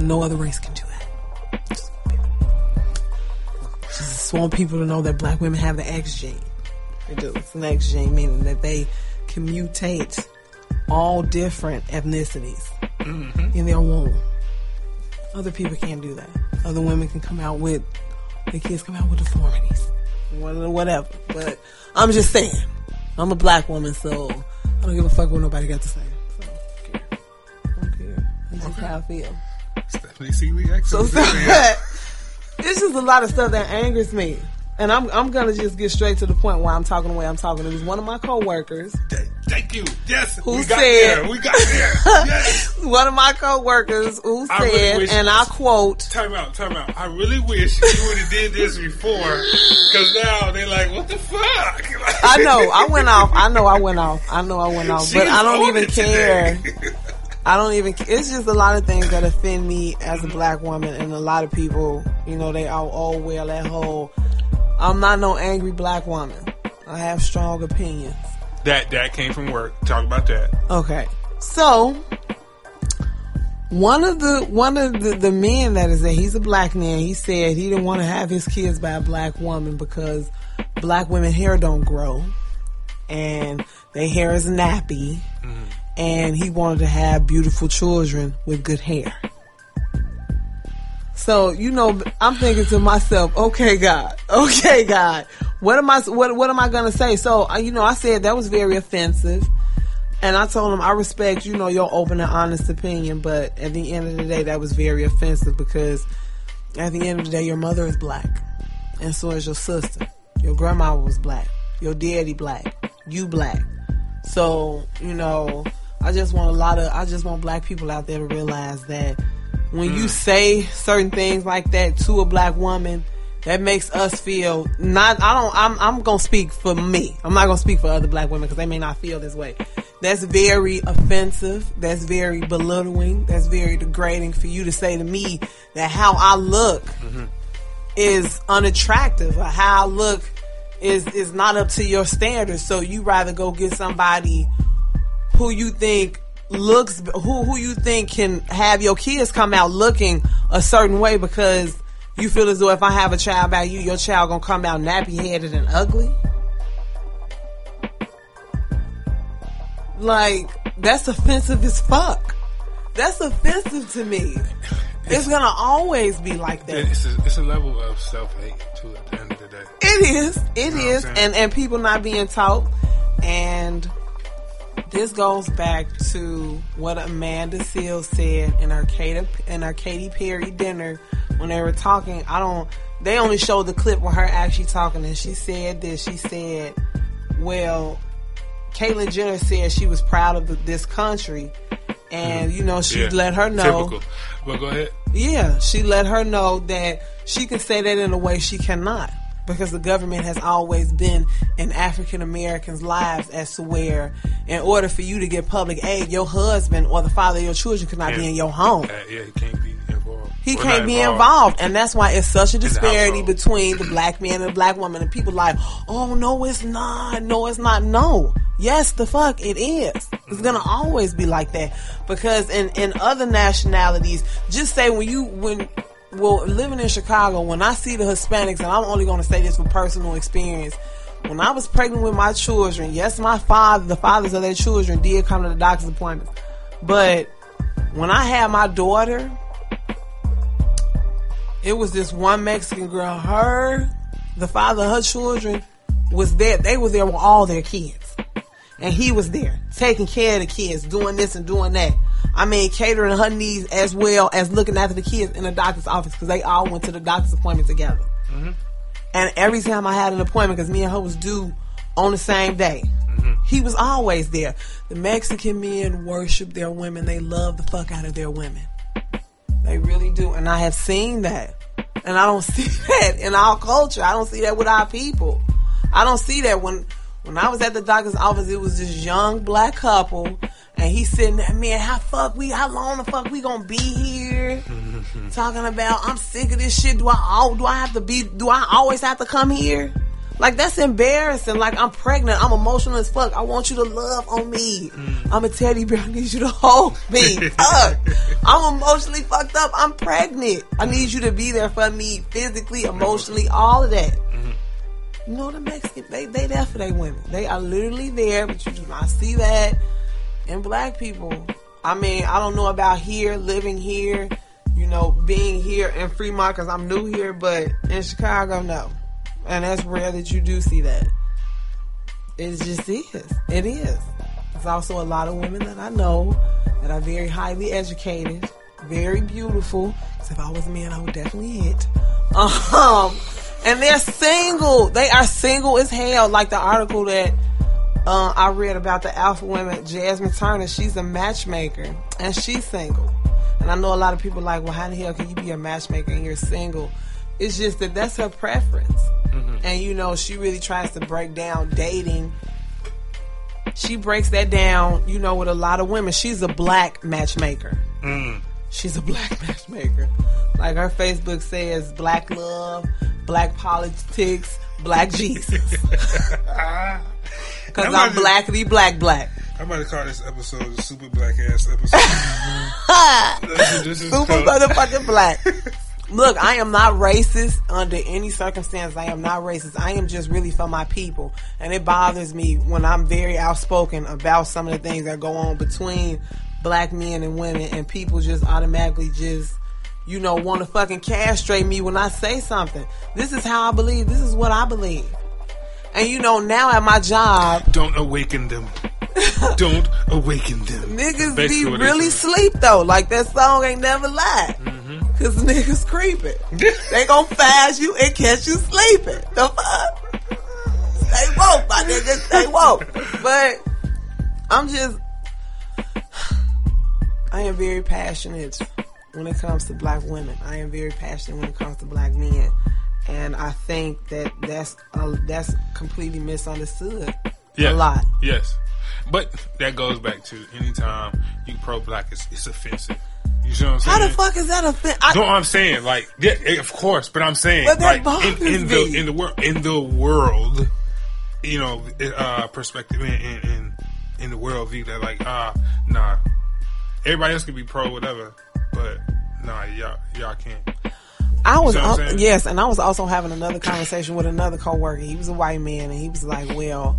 No other race can do that. Just want people to know. Just want people to know that black women have the X gene. They do. It's an X gene, meaning that they can mutate all different ethnicities mm-hmm. in their womb. Other people can't do that. Other women can come out with, the kids come out with deformities, whatever. But I'm just saying, I'm a black woman, so I don't give a fuck what nobody got to say. That's just how I feel. Stephanie Seeley, So, so it's just a lot of stuff that angers me. And I'm, I'm gonna just get straight to the point why I'm talking the way I'm talking. It was one of my coworkers Thank you. Yes. Who we got said- there. We got there. Yes. one of my coworkers who I really said, wish- and I quote, Time out, time out. I really wish you would have did this before, because now they're like, "What the fuck?" I know, I went off. I know I went off. I know I went off. But I don't even care. I don't even. It's just a lot of things that offend me as a black woman, and a lot of people, you know, they all oh well that whole. I'm not no angry black woman. I have strong opinions. that that came from work. Talk about that. Okay, so one of the one of the, the men that is there, he's a black man. He said he didn't want to have his kids by a black woman because black women hair don't grow, and their hair is nappy, mm-hmm. And he wanted to have beautiful children with good hair. So you know, I'm thinking to myself, okay, God, okay, God, what am I, what, what am I gonna say? So you know, I said that was very offensive, and I told him I respect, you know, your open and honest opinion, but at the end of the day, that was very offensive because at the end of the day, your mother is black, and so is your sister. Your grandma was black, your daddy black, you black. So you know, I just want a lot of I just want black people out there to realize that when you mm. say certain things like that to a black woman, that makes us feel not I don't I'm I'm going to speak for me. I'm not going to speak for other black women cuz they may not feel this way. That's very offensive. That's very belittling. That's very degrading for you to say to me that how I look mm-hmm. is unattractive or how I look is is not up to your standards. So you rather go get somebody who you think looks who who you think can have your kids come out looking a certain way because you feel as though if I have a child by you, your child gonna come out nappy headed and ugly. Like that's offensive as fuck. That's offensive to me. It's gonna always be like that. It's a, it's a level of self hate too. At the end of the day, It is. It You know is. And and people not being taught. And this goes back to what Amanda Seales said in our Katy in our Katy Perry dinner when they were talking. I don't. They only showed the clip with her actually talking, and she said this. She said, "Well, Caitlyn Jenner said she was proud of the, this country, and mm-hmm. you know she Yeah. let her know." Typical. But go ahead. Yeah, she let her know that she can say that in a way she cannot because the government has always been in African Americans' lives as to where, in order for you to get public aid, your husband or the father of your children could not be in your home. Uh, yeah, he can't be involved. He can't be involved, and that's why it's such a disparity between the black man and the black woman. And people like, oh no, it's not. No, it's not. No, yes, the fuck it is. It's gonna always be like that because in in other nationalities, just say when you when well living in Chicago, when I see the Hispanics, and I'm only gonna say this for personal experience. When I was pregnant with my children, yes, my father, the fathers of their children, did come to the doctor's appointments, but when I had my daughter it was this one Mexican girl. Her, the father of her children, was there. They were there with all their kids, and he was there taking care of the kids, doing this and doing that. I mean, catering her needs as well as looking after the kids in the doctor's office because they all went to the doctor's appointment together. Mm-hmm. And every time I had an appointment, because me and her was due on the same day, mm-hmm. he was always there. The Mexican men worship their women. They love the fuck out of their women. They really do. And I have seen that. And I don't see that in our culture. I don't see that with our people. I don't see that when when I was at the doctor's office, it was this young black couple and he's sitting there, man, how fuck we how long the fuck we gonna be here? Talking about I'm sick of this shit. Do I al- do I have to be do I always have to come here? Like that's embarrassing. Like I'm pregnant. I'm emotional as fuck. I want you to love on me. Mm. I'm a teddy bear. I need you to hold me. Fuck. I'm emotionally fucked up. I'm pregnant. I need you to be there for me physically, emotionally, all of that. Mm-hmm. You know the Mexican they they there for their women. They are literally there, but you do not see that in black people. I mean, I don't know about here, living here, you know, being here in Fremont because I'm new here, but in Chicago, no. And that's rare that you do see that. It just is. It is. There's also a lot of women that I know that are very highly educated, very beautiful. 'Cause if I was a man, I would definitely hit. Um, and they're single. They are single as hell. Like the article that uh, I read about the alpha women, Jasmine Turner. She's a matchmaker and she's single. And I know a lot of people like, well, how the hell can you be a matchmaker and you're single? It's just that that's her preference. And you know, she really tries to break down dating. She breaks that down, you know, with a lot of women. She's a black matchmaker. She's a black matchmaker. Like her Facebook says, black love, black politics, black Jesus. Because I'm black black. I'm about to call this episode the super black ass episode. This is Super motherfucking black. Look, I am not racist under any circumstance. I am not racist. I am just really for my people. And it bothers me when I'm very outspoken about some of the things that go on between black men and women and people just automatically just, you know, want to fucking castrate me when I say something. This is how I believe. This is what I believe. And you know, now at my job, Don't awaken them. Don't awaken them. Niggas be they really sleep though. Like that song ain't never lied. Mm-hmm. Cause niggas creeping. they gon' fast you and catch you sleeping. The fuck? Stay woke, my nigga. Stay woke. But I'm just, I am very passionate when it comes to black women. I am very passionate when it comes to black men, and I think that that's uh, that's completely misunderstood Yeah. a lot. Yes. But that goes back to anytime you pro black, it's, it's offensive. You see what I'm saying? How the fuck is that thing? No, I'm saying like, yeah, of course, but I'm saying But that like in, in the in the world in the world, you know, uh, perspective in in, in, the world view that like, ah, nah, everybody else can be pro whatever, but nah, y'all y'all can't. I was I'm al- yes, and I was also having another conversation with another coworker. He was a white man, and he was like, "Well,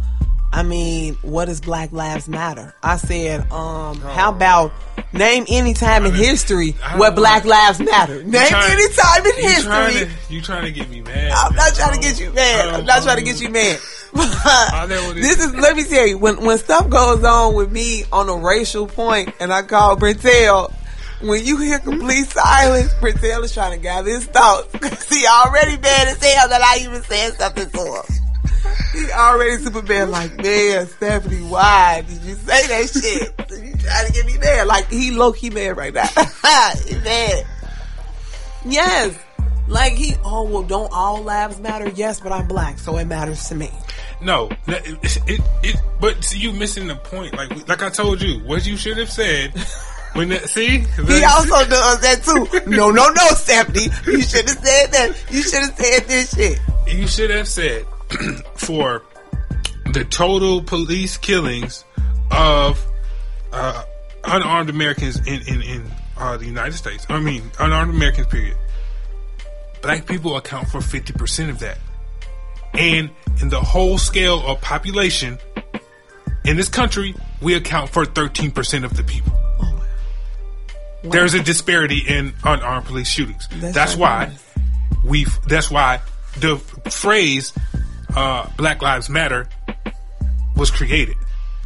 I mean, what does Black Lives Matter?" I said, "Um, how about name any time in I mean, history where Black know. Lives Matter? Name trying- any time in You trying history." to you trying to get me mad? I'm not trying to get don't- you mad. I'm not trying to get you mad. I know what it this is. is. Let me tell you, when when stuff goes on with me on a racial point, and I call Brentel, when you hear complete silence, Brentel is trying to gather his thoughts. He already mad as hell that I even said something to him. He already super bad. Like, man, Stephanie, why did you say that shit? You trying to get me mad? Like he low key mad right now. he mad. Yes. Like he, oh well, don't all lives matter? Yes, but I'm black, so it matters to me. No, it, it, it, but see, you missing the point. Like, like I told you, what you should have said when that, see, He also does that too. No, no, no, Stephanie. You should have said that. You should have said this shit. you should have said for the total police killings of uh, unarmed Americans in in in uh, the United States. I mean, unarmed Americans. Period. Black people account for fifty percent of that, and in the whole scale of population in this country, we account for thirteen percent of the people. Oh, There's a disparity in unarmed police shootings. That's That's, why we. That's why the phrase uh, "Black Lives Matter" was created.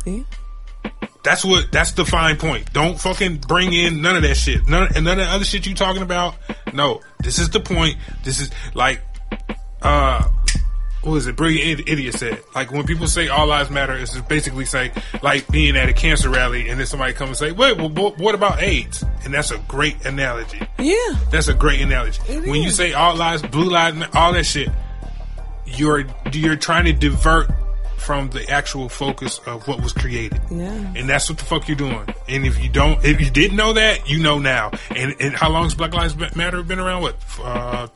Yeah. That's what. That's the fine point. Don't fucking bring in none of that shit. None and none of the other shit you talking about. No, this is the point. This is like, uh, what was it? Brilliant idiot said. Like when people say all lives matter, it's just basically say like being at a cancer rally and then somebody come and say, wait, well, what about AIDS? And that's a great analogy. Yeah. That's a great analogy. It when you say all lives, blue lives, all that shit, you're you're trying to divert from the actual focus of what was created. Yeah. And that's what the fuck you're doing. And if you don't, if you didn't know that, you know now. And and how long has Black Lives Matter been around? What, uh,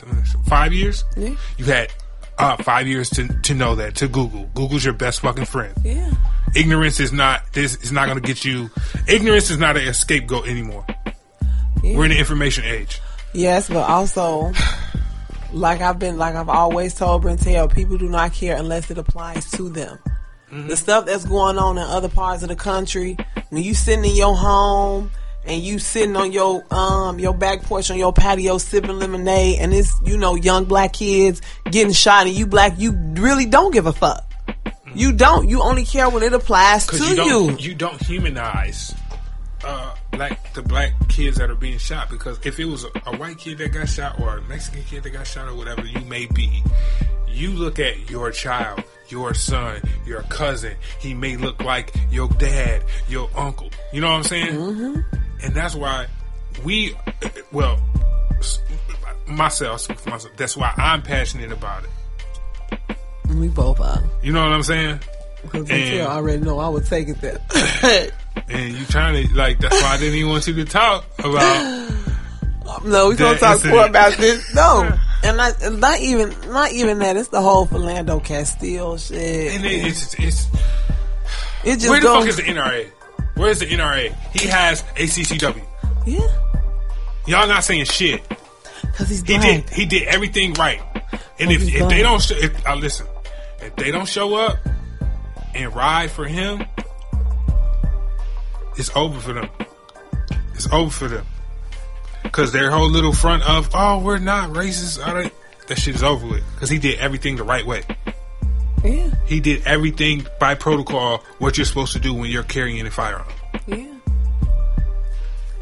five years? Yeah. You had uh, five years to to know that. To Google, Google's your best fucking friend. Yeah. Ignorance is not this is not going to get you. Ignorance is not a scapegoat anymore. Yeah. We're in the information age. Yes, but also, like I've been, like I've always told Brentel, people do not care unless it applies to them. The stuff that's going on in other parts of the country, when you sitting in your home and you sitting on your um your back porch on your patio sipping lemonade, and it's you know young black kids getting shot, and you black, you really don't give a fuck. You don't. You only care when it applies to you. you don't you don't humanize uh, black the black kids that are being shot. Because if it was a, a white kid that got shot or a Mexican kid that got shot or whatever you may be, you look at your child, your son, your cousin. He may look like your dad, your uncle. You know what I'm saying? Mm-hmm. And that's why we, well, myself, myself. That's why I'm passionate about it. We both are. You know what I'm saying? Because Brentel already know I would take it there. And you trying to like that's why I didn't even want you to talk about No, we gonna talk more about this. No, and not, not even not even that. It's the whole Philando Castile shit. and it, it's it's it just where the goes, fuck is the NRA? Where's the NRA? He has ACCW. Yeah, Y'all not saying shit. because he's He did he did everything right. And if, if they don't if uh, listen, if they don't show up and ride for him, it's over for them. It's over for them. Cause their whole little front of oh we're not racist, all right, that shit is over with. Cause he did everything the right way. Yeah, He did everything by protocol what you're supposed to do when you're carrying a firearm. yeah.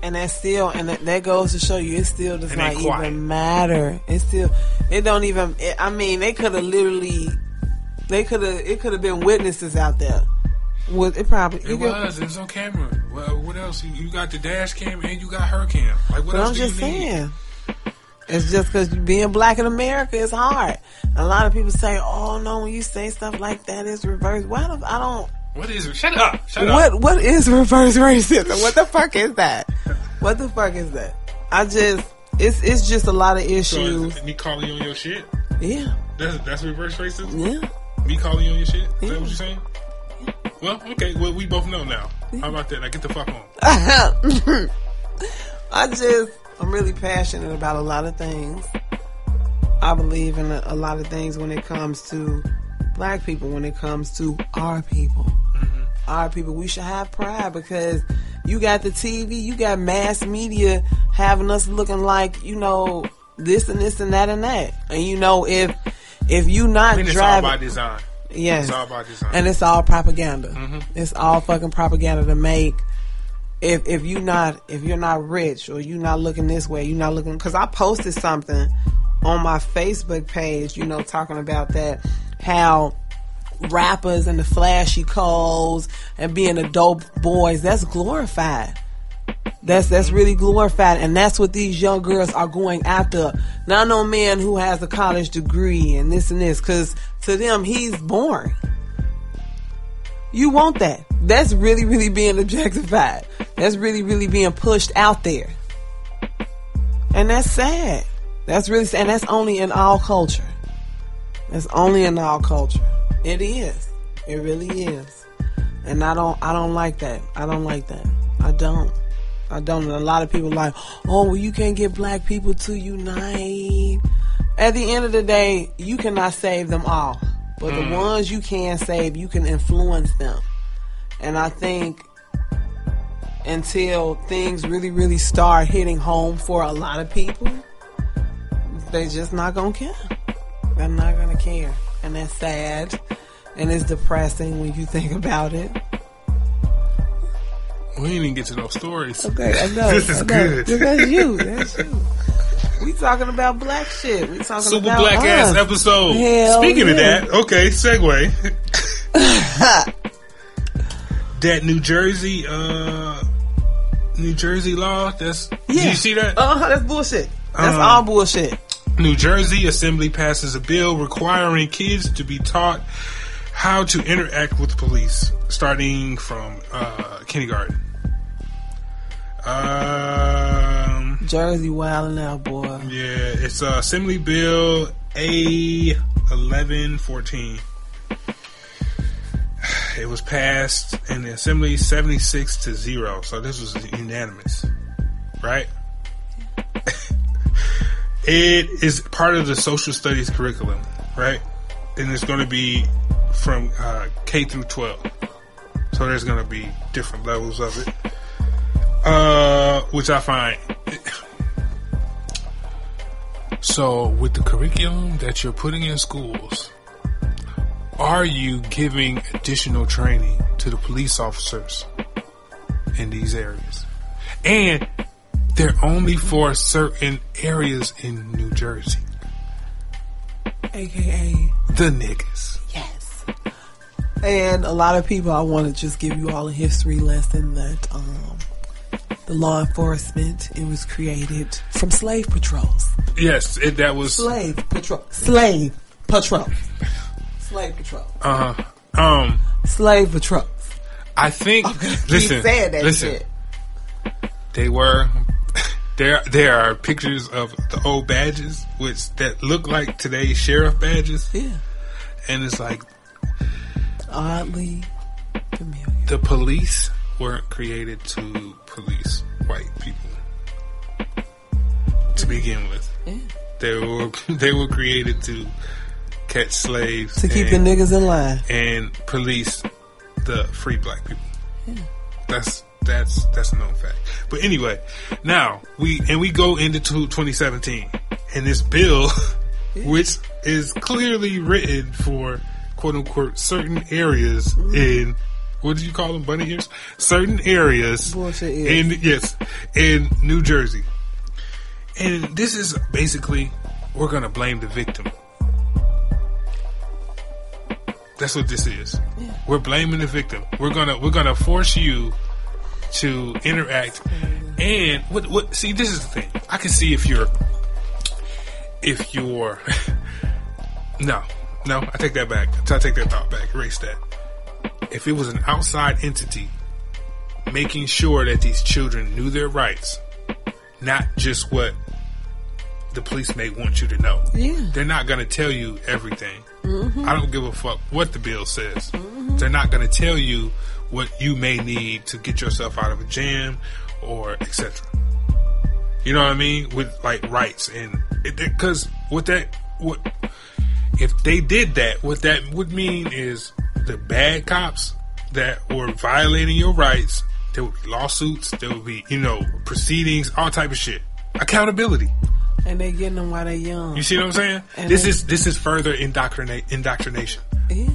And that still, and that, that goes to show you, it still does not quiet. even matter. It still, it don't even. It, I mean, they could have literally, they could have. It could have been witnesses out there. Was it probably? It was. It was on camera. Well, what else? You, got the dash cam and you got her cam. Like what But else I'm do just you need? saying. It's just because being black in America is hard. A lot of people say, "Oh no, when you say stuff like that, it's reverse." Why the, I don't? What is? Shut up! Shut up! What what is reverse racism? What the fuck is that? What the fuck is that? I just it's it's just a lot of So issues. is me calling you on your shit? Yeah, That's that's reverse racism. yeah. Me calling you on your shit? Is Yeah. that what you're saying? Well, okay. Well, we both know now. How about that? Now get the fuck on. I just I'm really passionate about a lot of things. I believe in a, lot of things when it comes to black people, when it comes to our people. Mm-hmm. Our people, we should have pride because you got the TV, you got mass media having us looking like, you know, this and this and that and that. And you know, if if you not I mean, driving, by design. Yes, It's all by design. and it's all propaganda. Mm-hmm. It's all fucking propaganda to make. If if you not if you're not rich or you're not looking this way, you're not looking. Because I posted something on my Facebook page, you know, talking about that how rappers and the flashy clothes and being the dope boys that's glorified. That's that's really glorified, and that's what these young girls are going after. Not no man who has a college degree and this and this, because to them he's born. You want that? That's really, really being objectified. That's really, really being pushed out there, and that's sad. That's really sad, and that's only in our culture. That's only in our culture. It is. It really is. And I don't I don't like that. I don't like that. I don't. I don't. A lot of people like, oh well you can't get black people to unite. At the end of the day, you cannot save them all. But the mm. ones you can save, you can influence them. And I think until things really, really start hitting home for a lot of people, they're just not gonna care. They're not gonna care. And that's sad. And it's depressing when you think about it. We didn't even get to those stories. Okay, I know. This is good. That's you. That's you. We talking about black shit. We talking Super about black ass episode. Hell Speaking of that, okay, segue. that New Jersey, uh, New Jersey law. That's did Yeah. you see that? Uh huh. That's bullshit. That's Uh, all bullshit. New Jersey Assembly passes a bill requiring kids to be taught how to interact with police starting from uh, kindergarten. Um, Jersey wilding out, boy. yeah, it's uh, Assembly Bill A eleven fourteen. It was passed in the Assembly seventy six to zero, so this was unanimous, right? it is part of the social studies curriculum, right? And it's going to be from uh, K through twelve, so there's going to be different levels of it, uh, which I find so, with the curriculum that you're putting in schools, are you giving additional training to the police officers in these areas? And they're only for certain areas in New Jersey. AKA The niggas. yes. And a lot of people, I want to just give you all a history lesson that um, the law enforcement it was created from slave patrols. Yes, it, that was. Slave patrol. Slave patrol. Slave patrol. Uh huh. Um, Slave patrols. I think. Listen, listen. shit. They were. There, there are pictures of the old badges, which that look like today's sheriff badges, Yeah. and it's like Oddly familiar. the police weren't created to police white people to begin with. Yeah. They were they were created to catch slaves To keep the niggas in line. and police the free black people. That's that's that's a known fact. But anyway, now we and we go into 2017, and this bill, which is clearly written for quote unquote certain areas in what did you call them bunny ears? Certain areas Bullshit ears. in yes in New Jersey, and this is basically we're gonna blame the victim. That's what this is. We're blaming the victim. We're gonna we're gonna force you to interact. And what what see this is the thing. I can see if you're if you're no no I take that back. I take that thought back. Erase that. If it was an outside entity making sure that these children knew their rights, not just what the police may want you to know. Yeah. They're not going to tell you everything. Mm-hmm. I don't give a fuck what the bill says. Mm-hmm. They're not going to tell you what you may need to get yourself out of a jam or etc. You know what I mean? With like rights and because what that what if they did that, what that would mean is the bad cops that were violating your rights, there would be lawsuits, there would be you know proceedings, all type of shit, accountability. And they getting them while they young. You see what I'm saying? And this then- is this is further indoctrinate indoctrination. Yeah.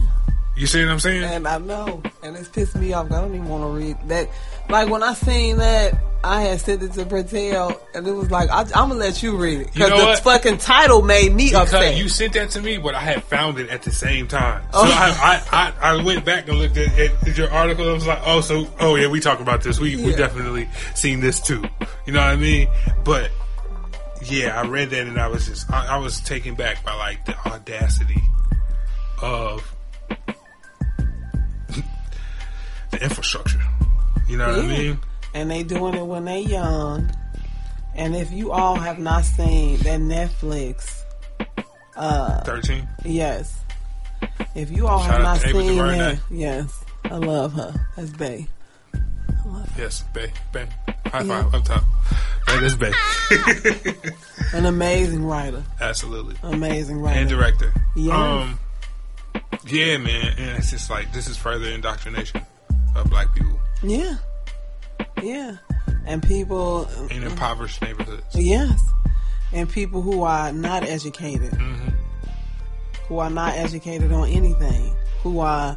You see what I'm saying? And I know, and it's pissed me off. I don't even want to read that. Like when I seen that, I had sent it to Brentel, and it was like, I, I'm gonna let you read it You because know the what? fucking title made me Because upset. you sent that to me, but I had found it at the same time. Oh. So Oh. I, I, I, I went back and looked at, at your article. I was like, oh, so oh yeah, we talk about this. We we definitely seen this too. You know what I mean? But yeah, I read that and I was just I, I was taken back by like the audacity of the infrastructure. You know what I mean? and they doing it when they young. And if you all have not seen that Netflix, uh, Thirteen. yes, if you all Shout have not seen that, yes, I love her. That's Bay. Yes, Bay, Bay. High Yeah. five up top. That is Bay. An amazing writer, Absolutely. amazing writer. and director. Yes. Um, yeah, man, and it's just like this is further indoctrination of black people Yeah. Yeah. And people, in mm-hmm. impoverished neighborhoods. yes. And people who are not educated, mm-hmm. who are not educated on anything, who are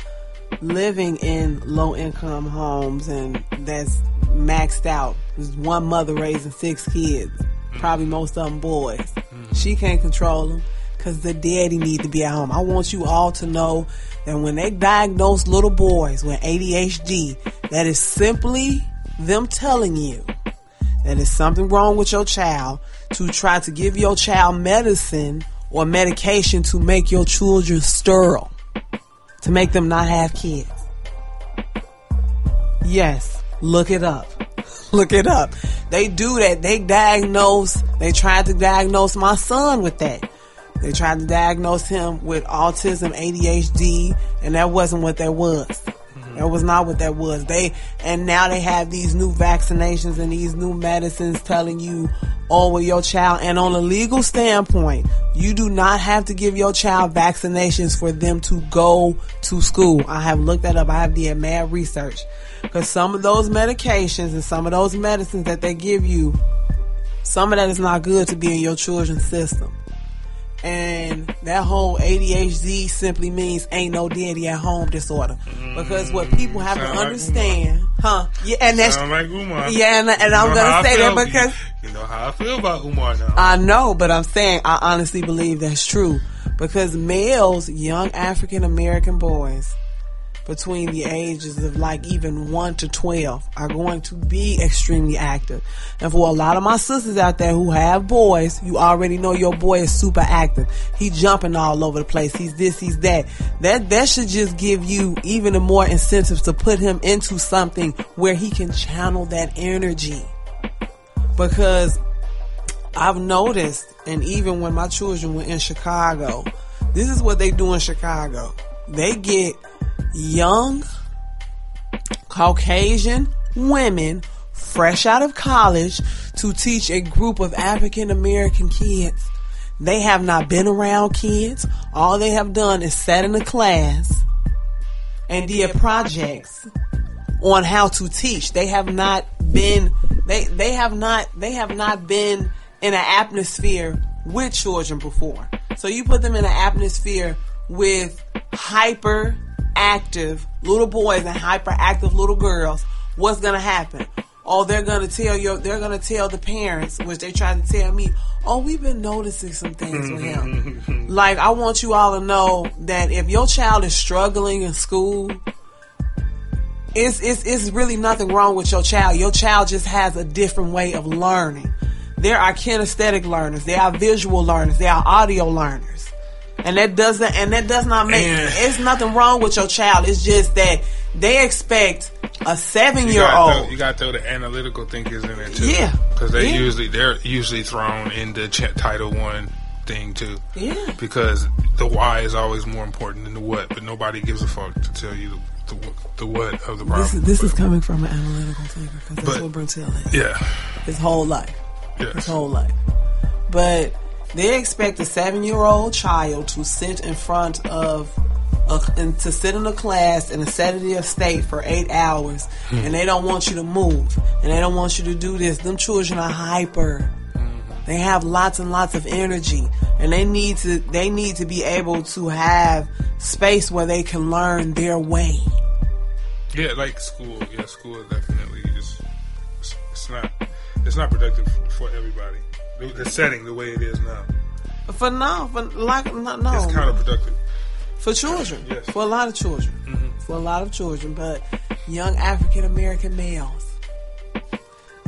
living in low income homes and that's maxed out. There's one mother raising six kids, mm-hmm. probably most of them boys. She can't control them because the daddy need to be at home. I want you all to know that when they diagnose little boys with ADHD, that is simply them telling you that there's something wrong with your child to try to give your child medicine or medication to make your children sterile, to make them not have kids. Yes, look it up. Look it up. They do that. They diagnose, they tried to diagnose my son with that. They tried to diagnose him with autism, ADHD, and that wasn't what that was. Mm-hmm. That was not what that was. They and now they have these new vaccinations and these new medicines telling you, oh, well, your child. And on a legal standpoint, you do not have to give your child vaccinations for them to go to school. I have looked that up. I have did mad research because some of those medications and some of those medicines that they give you, some of that is not good to be in your children's system. And that whole ADHD simply means ain't no daddy at home disorder. Because what people have to Sound like understand, huh? Yeah, and that's Sound like Umar. yeah, and, and You I'm know how I gonna say that because you know how I feel about Umar now. I know, but I'm saying I honestly believe that's true. Because males, young African American boys, between the ages of like even 1 to 12 are going to be extremely active. And for a lot of my sisters out there who have boys, you already know your boy is super active. He's jumping all over the place. He's this, he's that. That, that should just give you even more incentive to put him into something where he can channel that energy. Because I've noticed, and even when my children were in Chicago, this is what they do in Chicago. They get young Caucasian women fresh out of college to teach a group of African American kids. They have not been around kids. All they have done is sat in a class and did projects on how to teach. They have not been they they have not they have not been in an atmosphere with children before. So you put them in an atmosphere with hyper active little boys and hyperactive little girls, what's gonna happen? Oh, they're gonna tell your they're gonna tell the parents, which they tried to tell me, oh, we've been noticing some things with him. like I want you all to know that if your child is struggling in school, it's, it's, it's really nothing wrong with your child. Your child just has a different way of learning. There are kinesthetic learners. There are visual learners. There are audio learners. And that doesn't, and that does not make, And- it's nothing wrong with your child. It's just that they expect a seven year old. you gotta throw the analytical thinkers in there too. Yeah. because they Yeah. usually they're usually thrown in the ch- Title One thing too. Yeah. because the why is always more important than the what, but nobody gives a fuck to tell you the, the, the what of the problem. This is, this is coming from an analytical thinker because that's But- what Brentel is. yeah, His whole life. His whole life. But they expect a seven year old child to sit in front of a, and to sit in a class in a sedative state for eight hours hmm. and they don't want you to move and they don't want you to do this. Them children are hyper. Mm-hmm. They have lots and lots of energy and they need to they need to be able to have space where they can learn their way. yeah, like school. Yeah, school definitely just it's, it's not it's not productive for everybody. The, the setting, the way it is now, For now, for like no, no. it's counterproductive. for children, Yes. for a lot of children, mm-hmm. for a lot of children, but young African American males,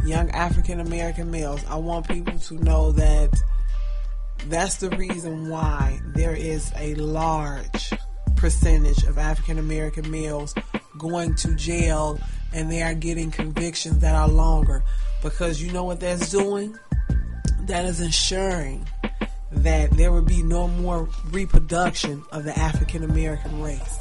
young African American males, I want people to know that that's the reason why there is a large percentage of African American males going to jail and they are getting convictions that are longer because you know what that's doing? That is ensuring that there would be no more reproduction of the African American race.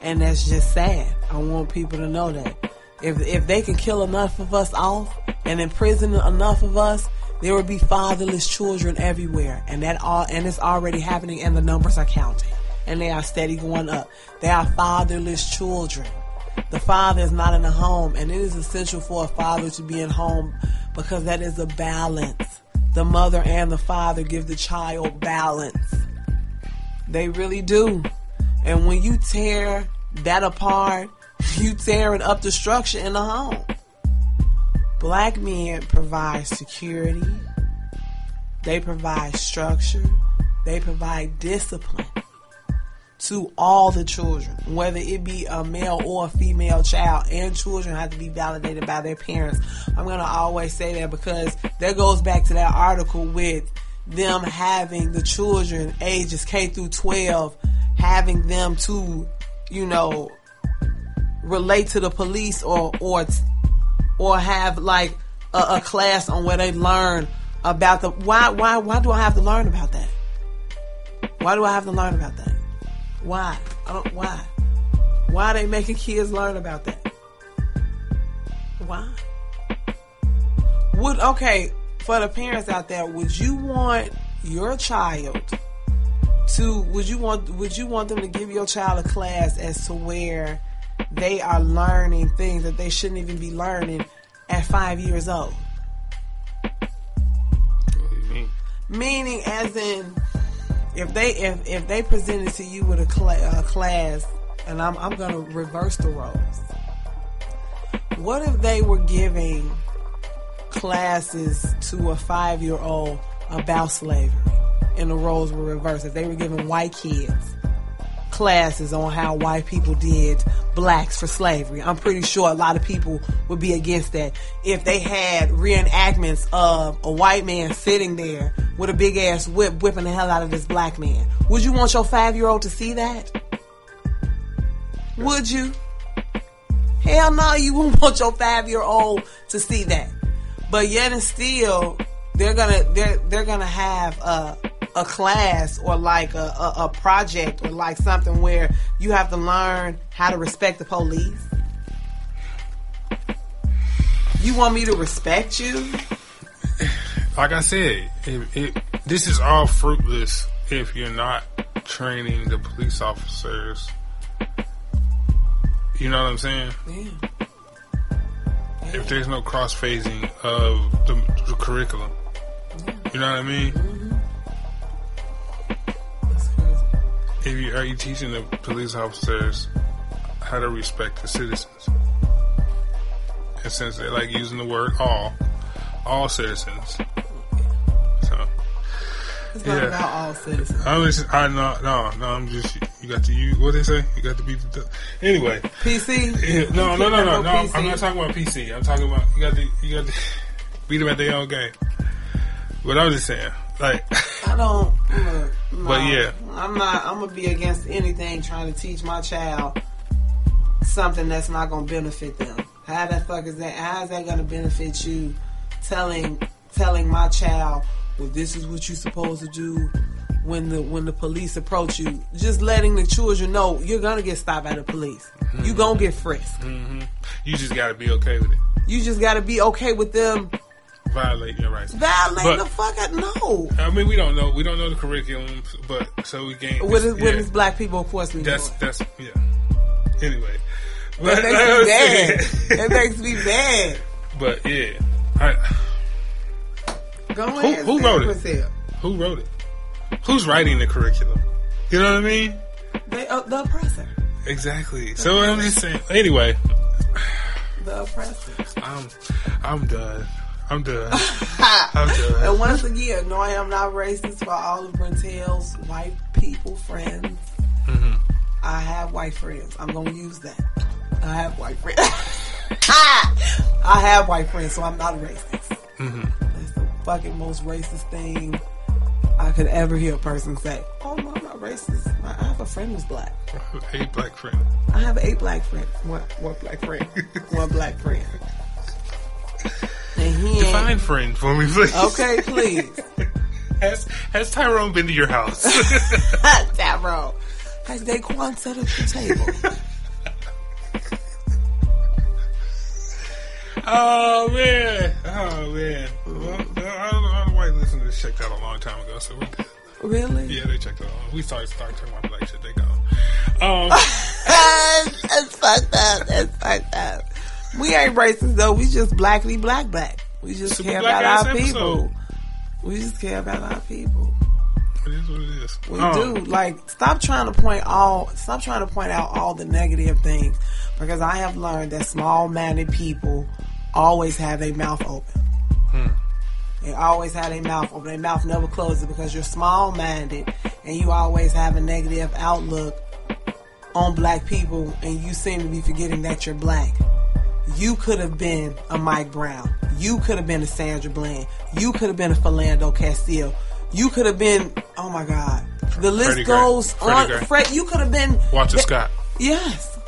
And that's just sad. I want people to know that. If if they can kill enough of us off and imprison enough of us, there would be fatherless children everywhere. And that all and it's already happening and the numbers are counting. And they are steady going up. There are fatherless children. The father is not in the home, and it is essential for a father to be in home because that is a balance. The mother and the father give the child balance. They really do. And when you tear that apart, you tearing up the structure in the home. Black men provide security. They provide structure. They provide discipline to all the children, whether it be a male or a female child, and children have to be validated by their parents. I'm going to always say that because that goes back to that article with them having the children ages K through 12, having them to, you know, relate to the police or, or, or have like a, a class on where they learn about the, why, why, why do I have to learn about that? Why do I have to learn about that? Why? I don't. Why? Why are they making kids learn about that? Why? Would okay for the parents out there? Would you want your child to? Would you want? Would you want them to give your child a class as to where they are learning things that they shouldn't even be learning at five years old? What do you mean? Meaning, as in, if they if if they presented to you with a, cla- a class, and I'm I'm gonna reverse the roles. What if they were giving classes to a five year old about slavery, and the roles were reversed? If they were giving white kids classes on how white people did blacks for slavery. I'm pretty sure a lot of people would be against that. If they had reenactments of a white man sitting there with a big ass whip whipping the hell out of this black man, would you want your five year old to see that? Would you? Hell no, you wouldn't want your five year old to see that. But yet and still, they're gonna they're they're gonna have a a class or like a, a, a project or like something where you have to learn how to respect the police. You want me to respect you? Like I said, if, this is all fruitless if you're not training the police officers. You know what I'm saying? Yeah. If there's no cross phasing of the, the curriculum, you know what I mean? Mm-hmm. That's crazy. If you are you teaching the police officers how to respect the citizens, and since they like using the word all, all citizens. So It's not Yeah. about all citizens. I'm just, I no, no, no. I'm just You got to you. What they say? You got to beat the. Anyway, PC. yeah, no, no, no, no, no. I'm, PC. I'm not talking about PC. I'm talking about you got to you got to beat them at their own game. But I'm just saying, like, I don't. Look, no, But yeah. I'm not. I'm gonna be against anything trying to teach my child something that's not gonna benefit them. How the fuck is that? How is that gonna benefit you? Telling telling my child, well, this is what you're supposed to do when the when the police approach you. Just letting the children know you're gonna get stopped by the police. You're mm-hmm. gonna get frisked. Mm-hmm. you just got to be okay with it. You just gotta be okay with them Violate your rights. violating But- the fuck out. No. I mean, we don't know. We don't know the curriculum, but so we can't. With, with yeah, black people, of course we that's know. that's yeah. Anyway, That makes me mad. That makes me mad. But yeah, I, Go Who- ahead. who wrote it? who wrote it? Who's writing the curriculum? You know what I mean? They, uh, the oppressor. Exactly. So I'm just saying. Anyway, The oppressor. I'm I'm done. I'm done. I'm done. and once again, no, I am not racist for all of Brentel's white people friends. Mm-hmm. I have white friends. I'm gonna use that. I have white friends. I have white friends, so I'm not racist. Mm-hmm. That's the fucking most racist thing I could ever hear a person say. Oh no, I'm not racist. I have a friend who's black. Hey, black friend. I have eight black friends. One, one black friend. one black friend. And he Define friend for me, please. Okay, please. Has Has Tyrone been to your house? Tyrone. Has Daquan set up the table? Oh man. Oh man. Well, I don't know. Our white listeners checked out a long time ago, so we're good. Really? Yeah, they checked out. We started started talking about black shit. They gone. Um, That's fucked up. That's fucked up. We ain't racist though. We just blackly black black. We just Super care about our episode. people. We just care about our people. it is what it is. We Um, do. Like, stop trying to point all, stop trying to point out all the negative things, because I have learned that small-minded people always have their mouth open. Hmm. They always have their mouth open. Their mouth never closes because you're small-minded and you always have a negative outlook on black people, and you seem to be forgetting that you're black. You could have been a Mike Brown. You could have been a Sandra Bland. You could have been a Philando Castile. You could have been, oh my God. The list Freddie goes Freddie on. Gray. Fred, you could have been. Walter th- Scott, Yes.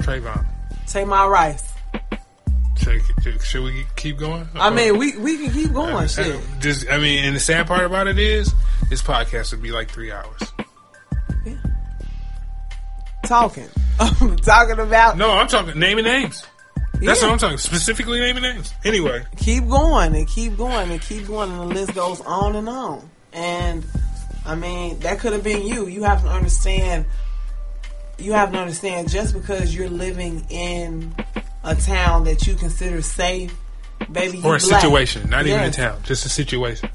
Trayvon. Tamir Rice. Should, should we keep going? I mean, we, we can keep going. Uh, shit. Just, I mean, and the sad part about it is, this podcast would be like three hours. Talking. I'm talking about. No, I'm talking naming names. That's Yeah. what I'm talking. Specifically naming names. Anyway, keep going and keep going and keep going and the list goes on and on and i mean that could have been you you have to understand you have to understand just because you're living in a town that you consider safe baby or a black. situation, not even a town, just a situation.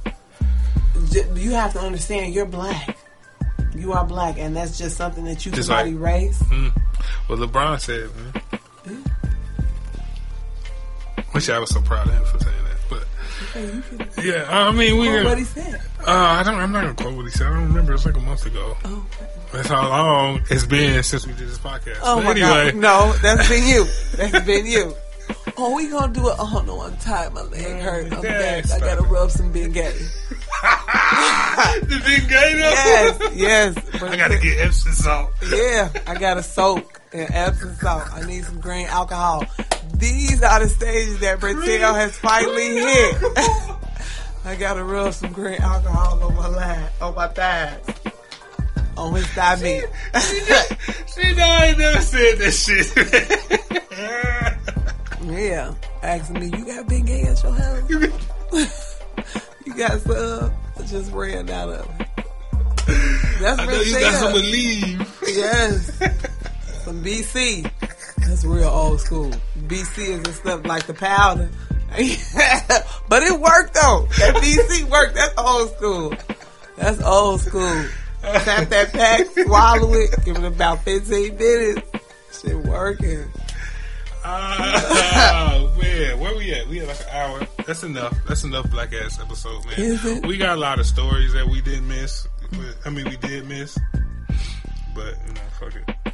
You have to understand you're black you are black and that's just something that you Just can like- erase Mm. Well, LeBron said, man. Wish I was so proud of him for saying that, yeah, I mean, we. quote what Uh, he said I don't. I'm not gonna quote what he said. I don't remember. It's like a month ago. oh, That's how long it's been since we did this podcast. oh but my anyway, god no that's been you that's been you Oh, we gonna do it. Oh no, I'm tired. My leg hurt. I'm back. I gotta rub some Bengay. the big guy. Yes, yes. But I gotta get Epsom salt. Yeah, I got to soak in Epsom salt. I need some green alcohol. These are the stages that Brazil has finally hit. I got to rub some green alcohol on my line, on my thighs, on his thigh meat. See, no, I ain't never said that shit. yeah, asking me, you got Bengay at your house? you got some? I just ran out of it. That's I know you got some leave. Yes. Some BC. That's real old school. BC is the stuff like the powder. but it worked though. That BC worked. That's old school. That's old school. Tap that pack, swallow it, give it about 15 minutes. Shit working. Oh man, where we at? We at like an hour. That's enough. That's enough black ass episode, man. We got a lot of stories that we didn't miss. I mean, we did miss. but you know, fuck it.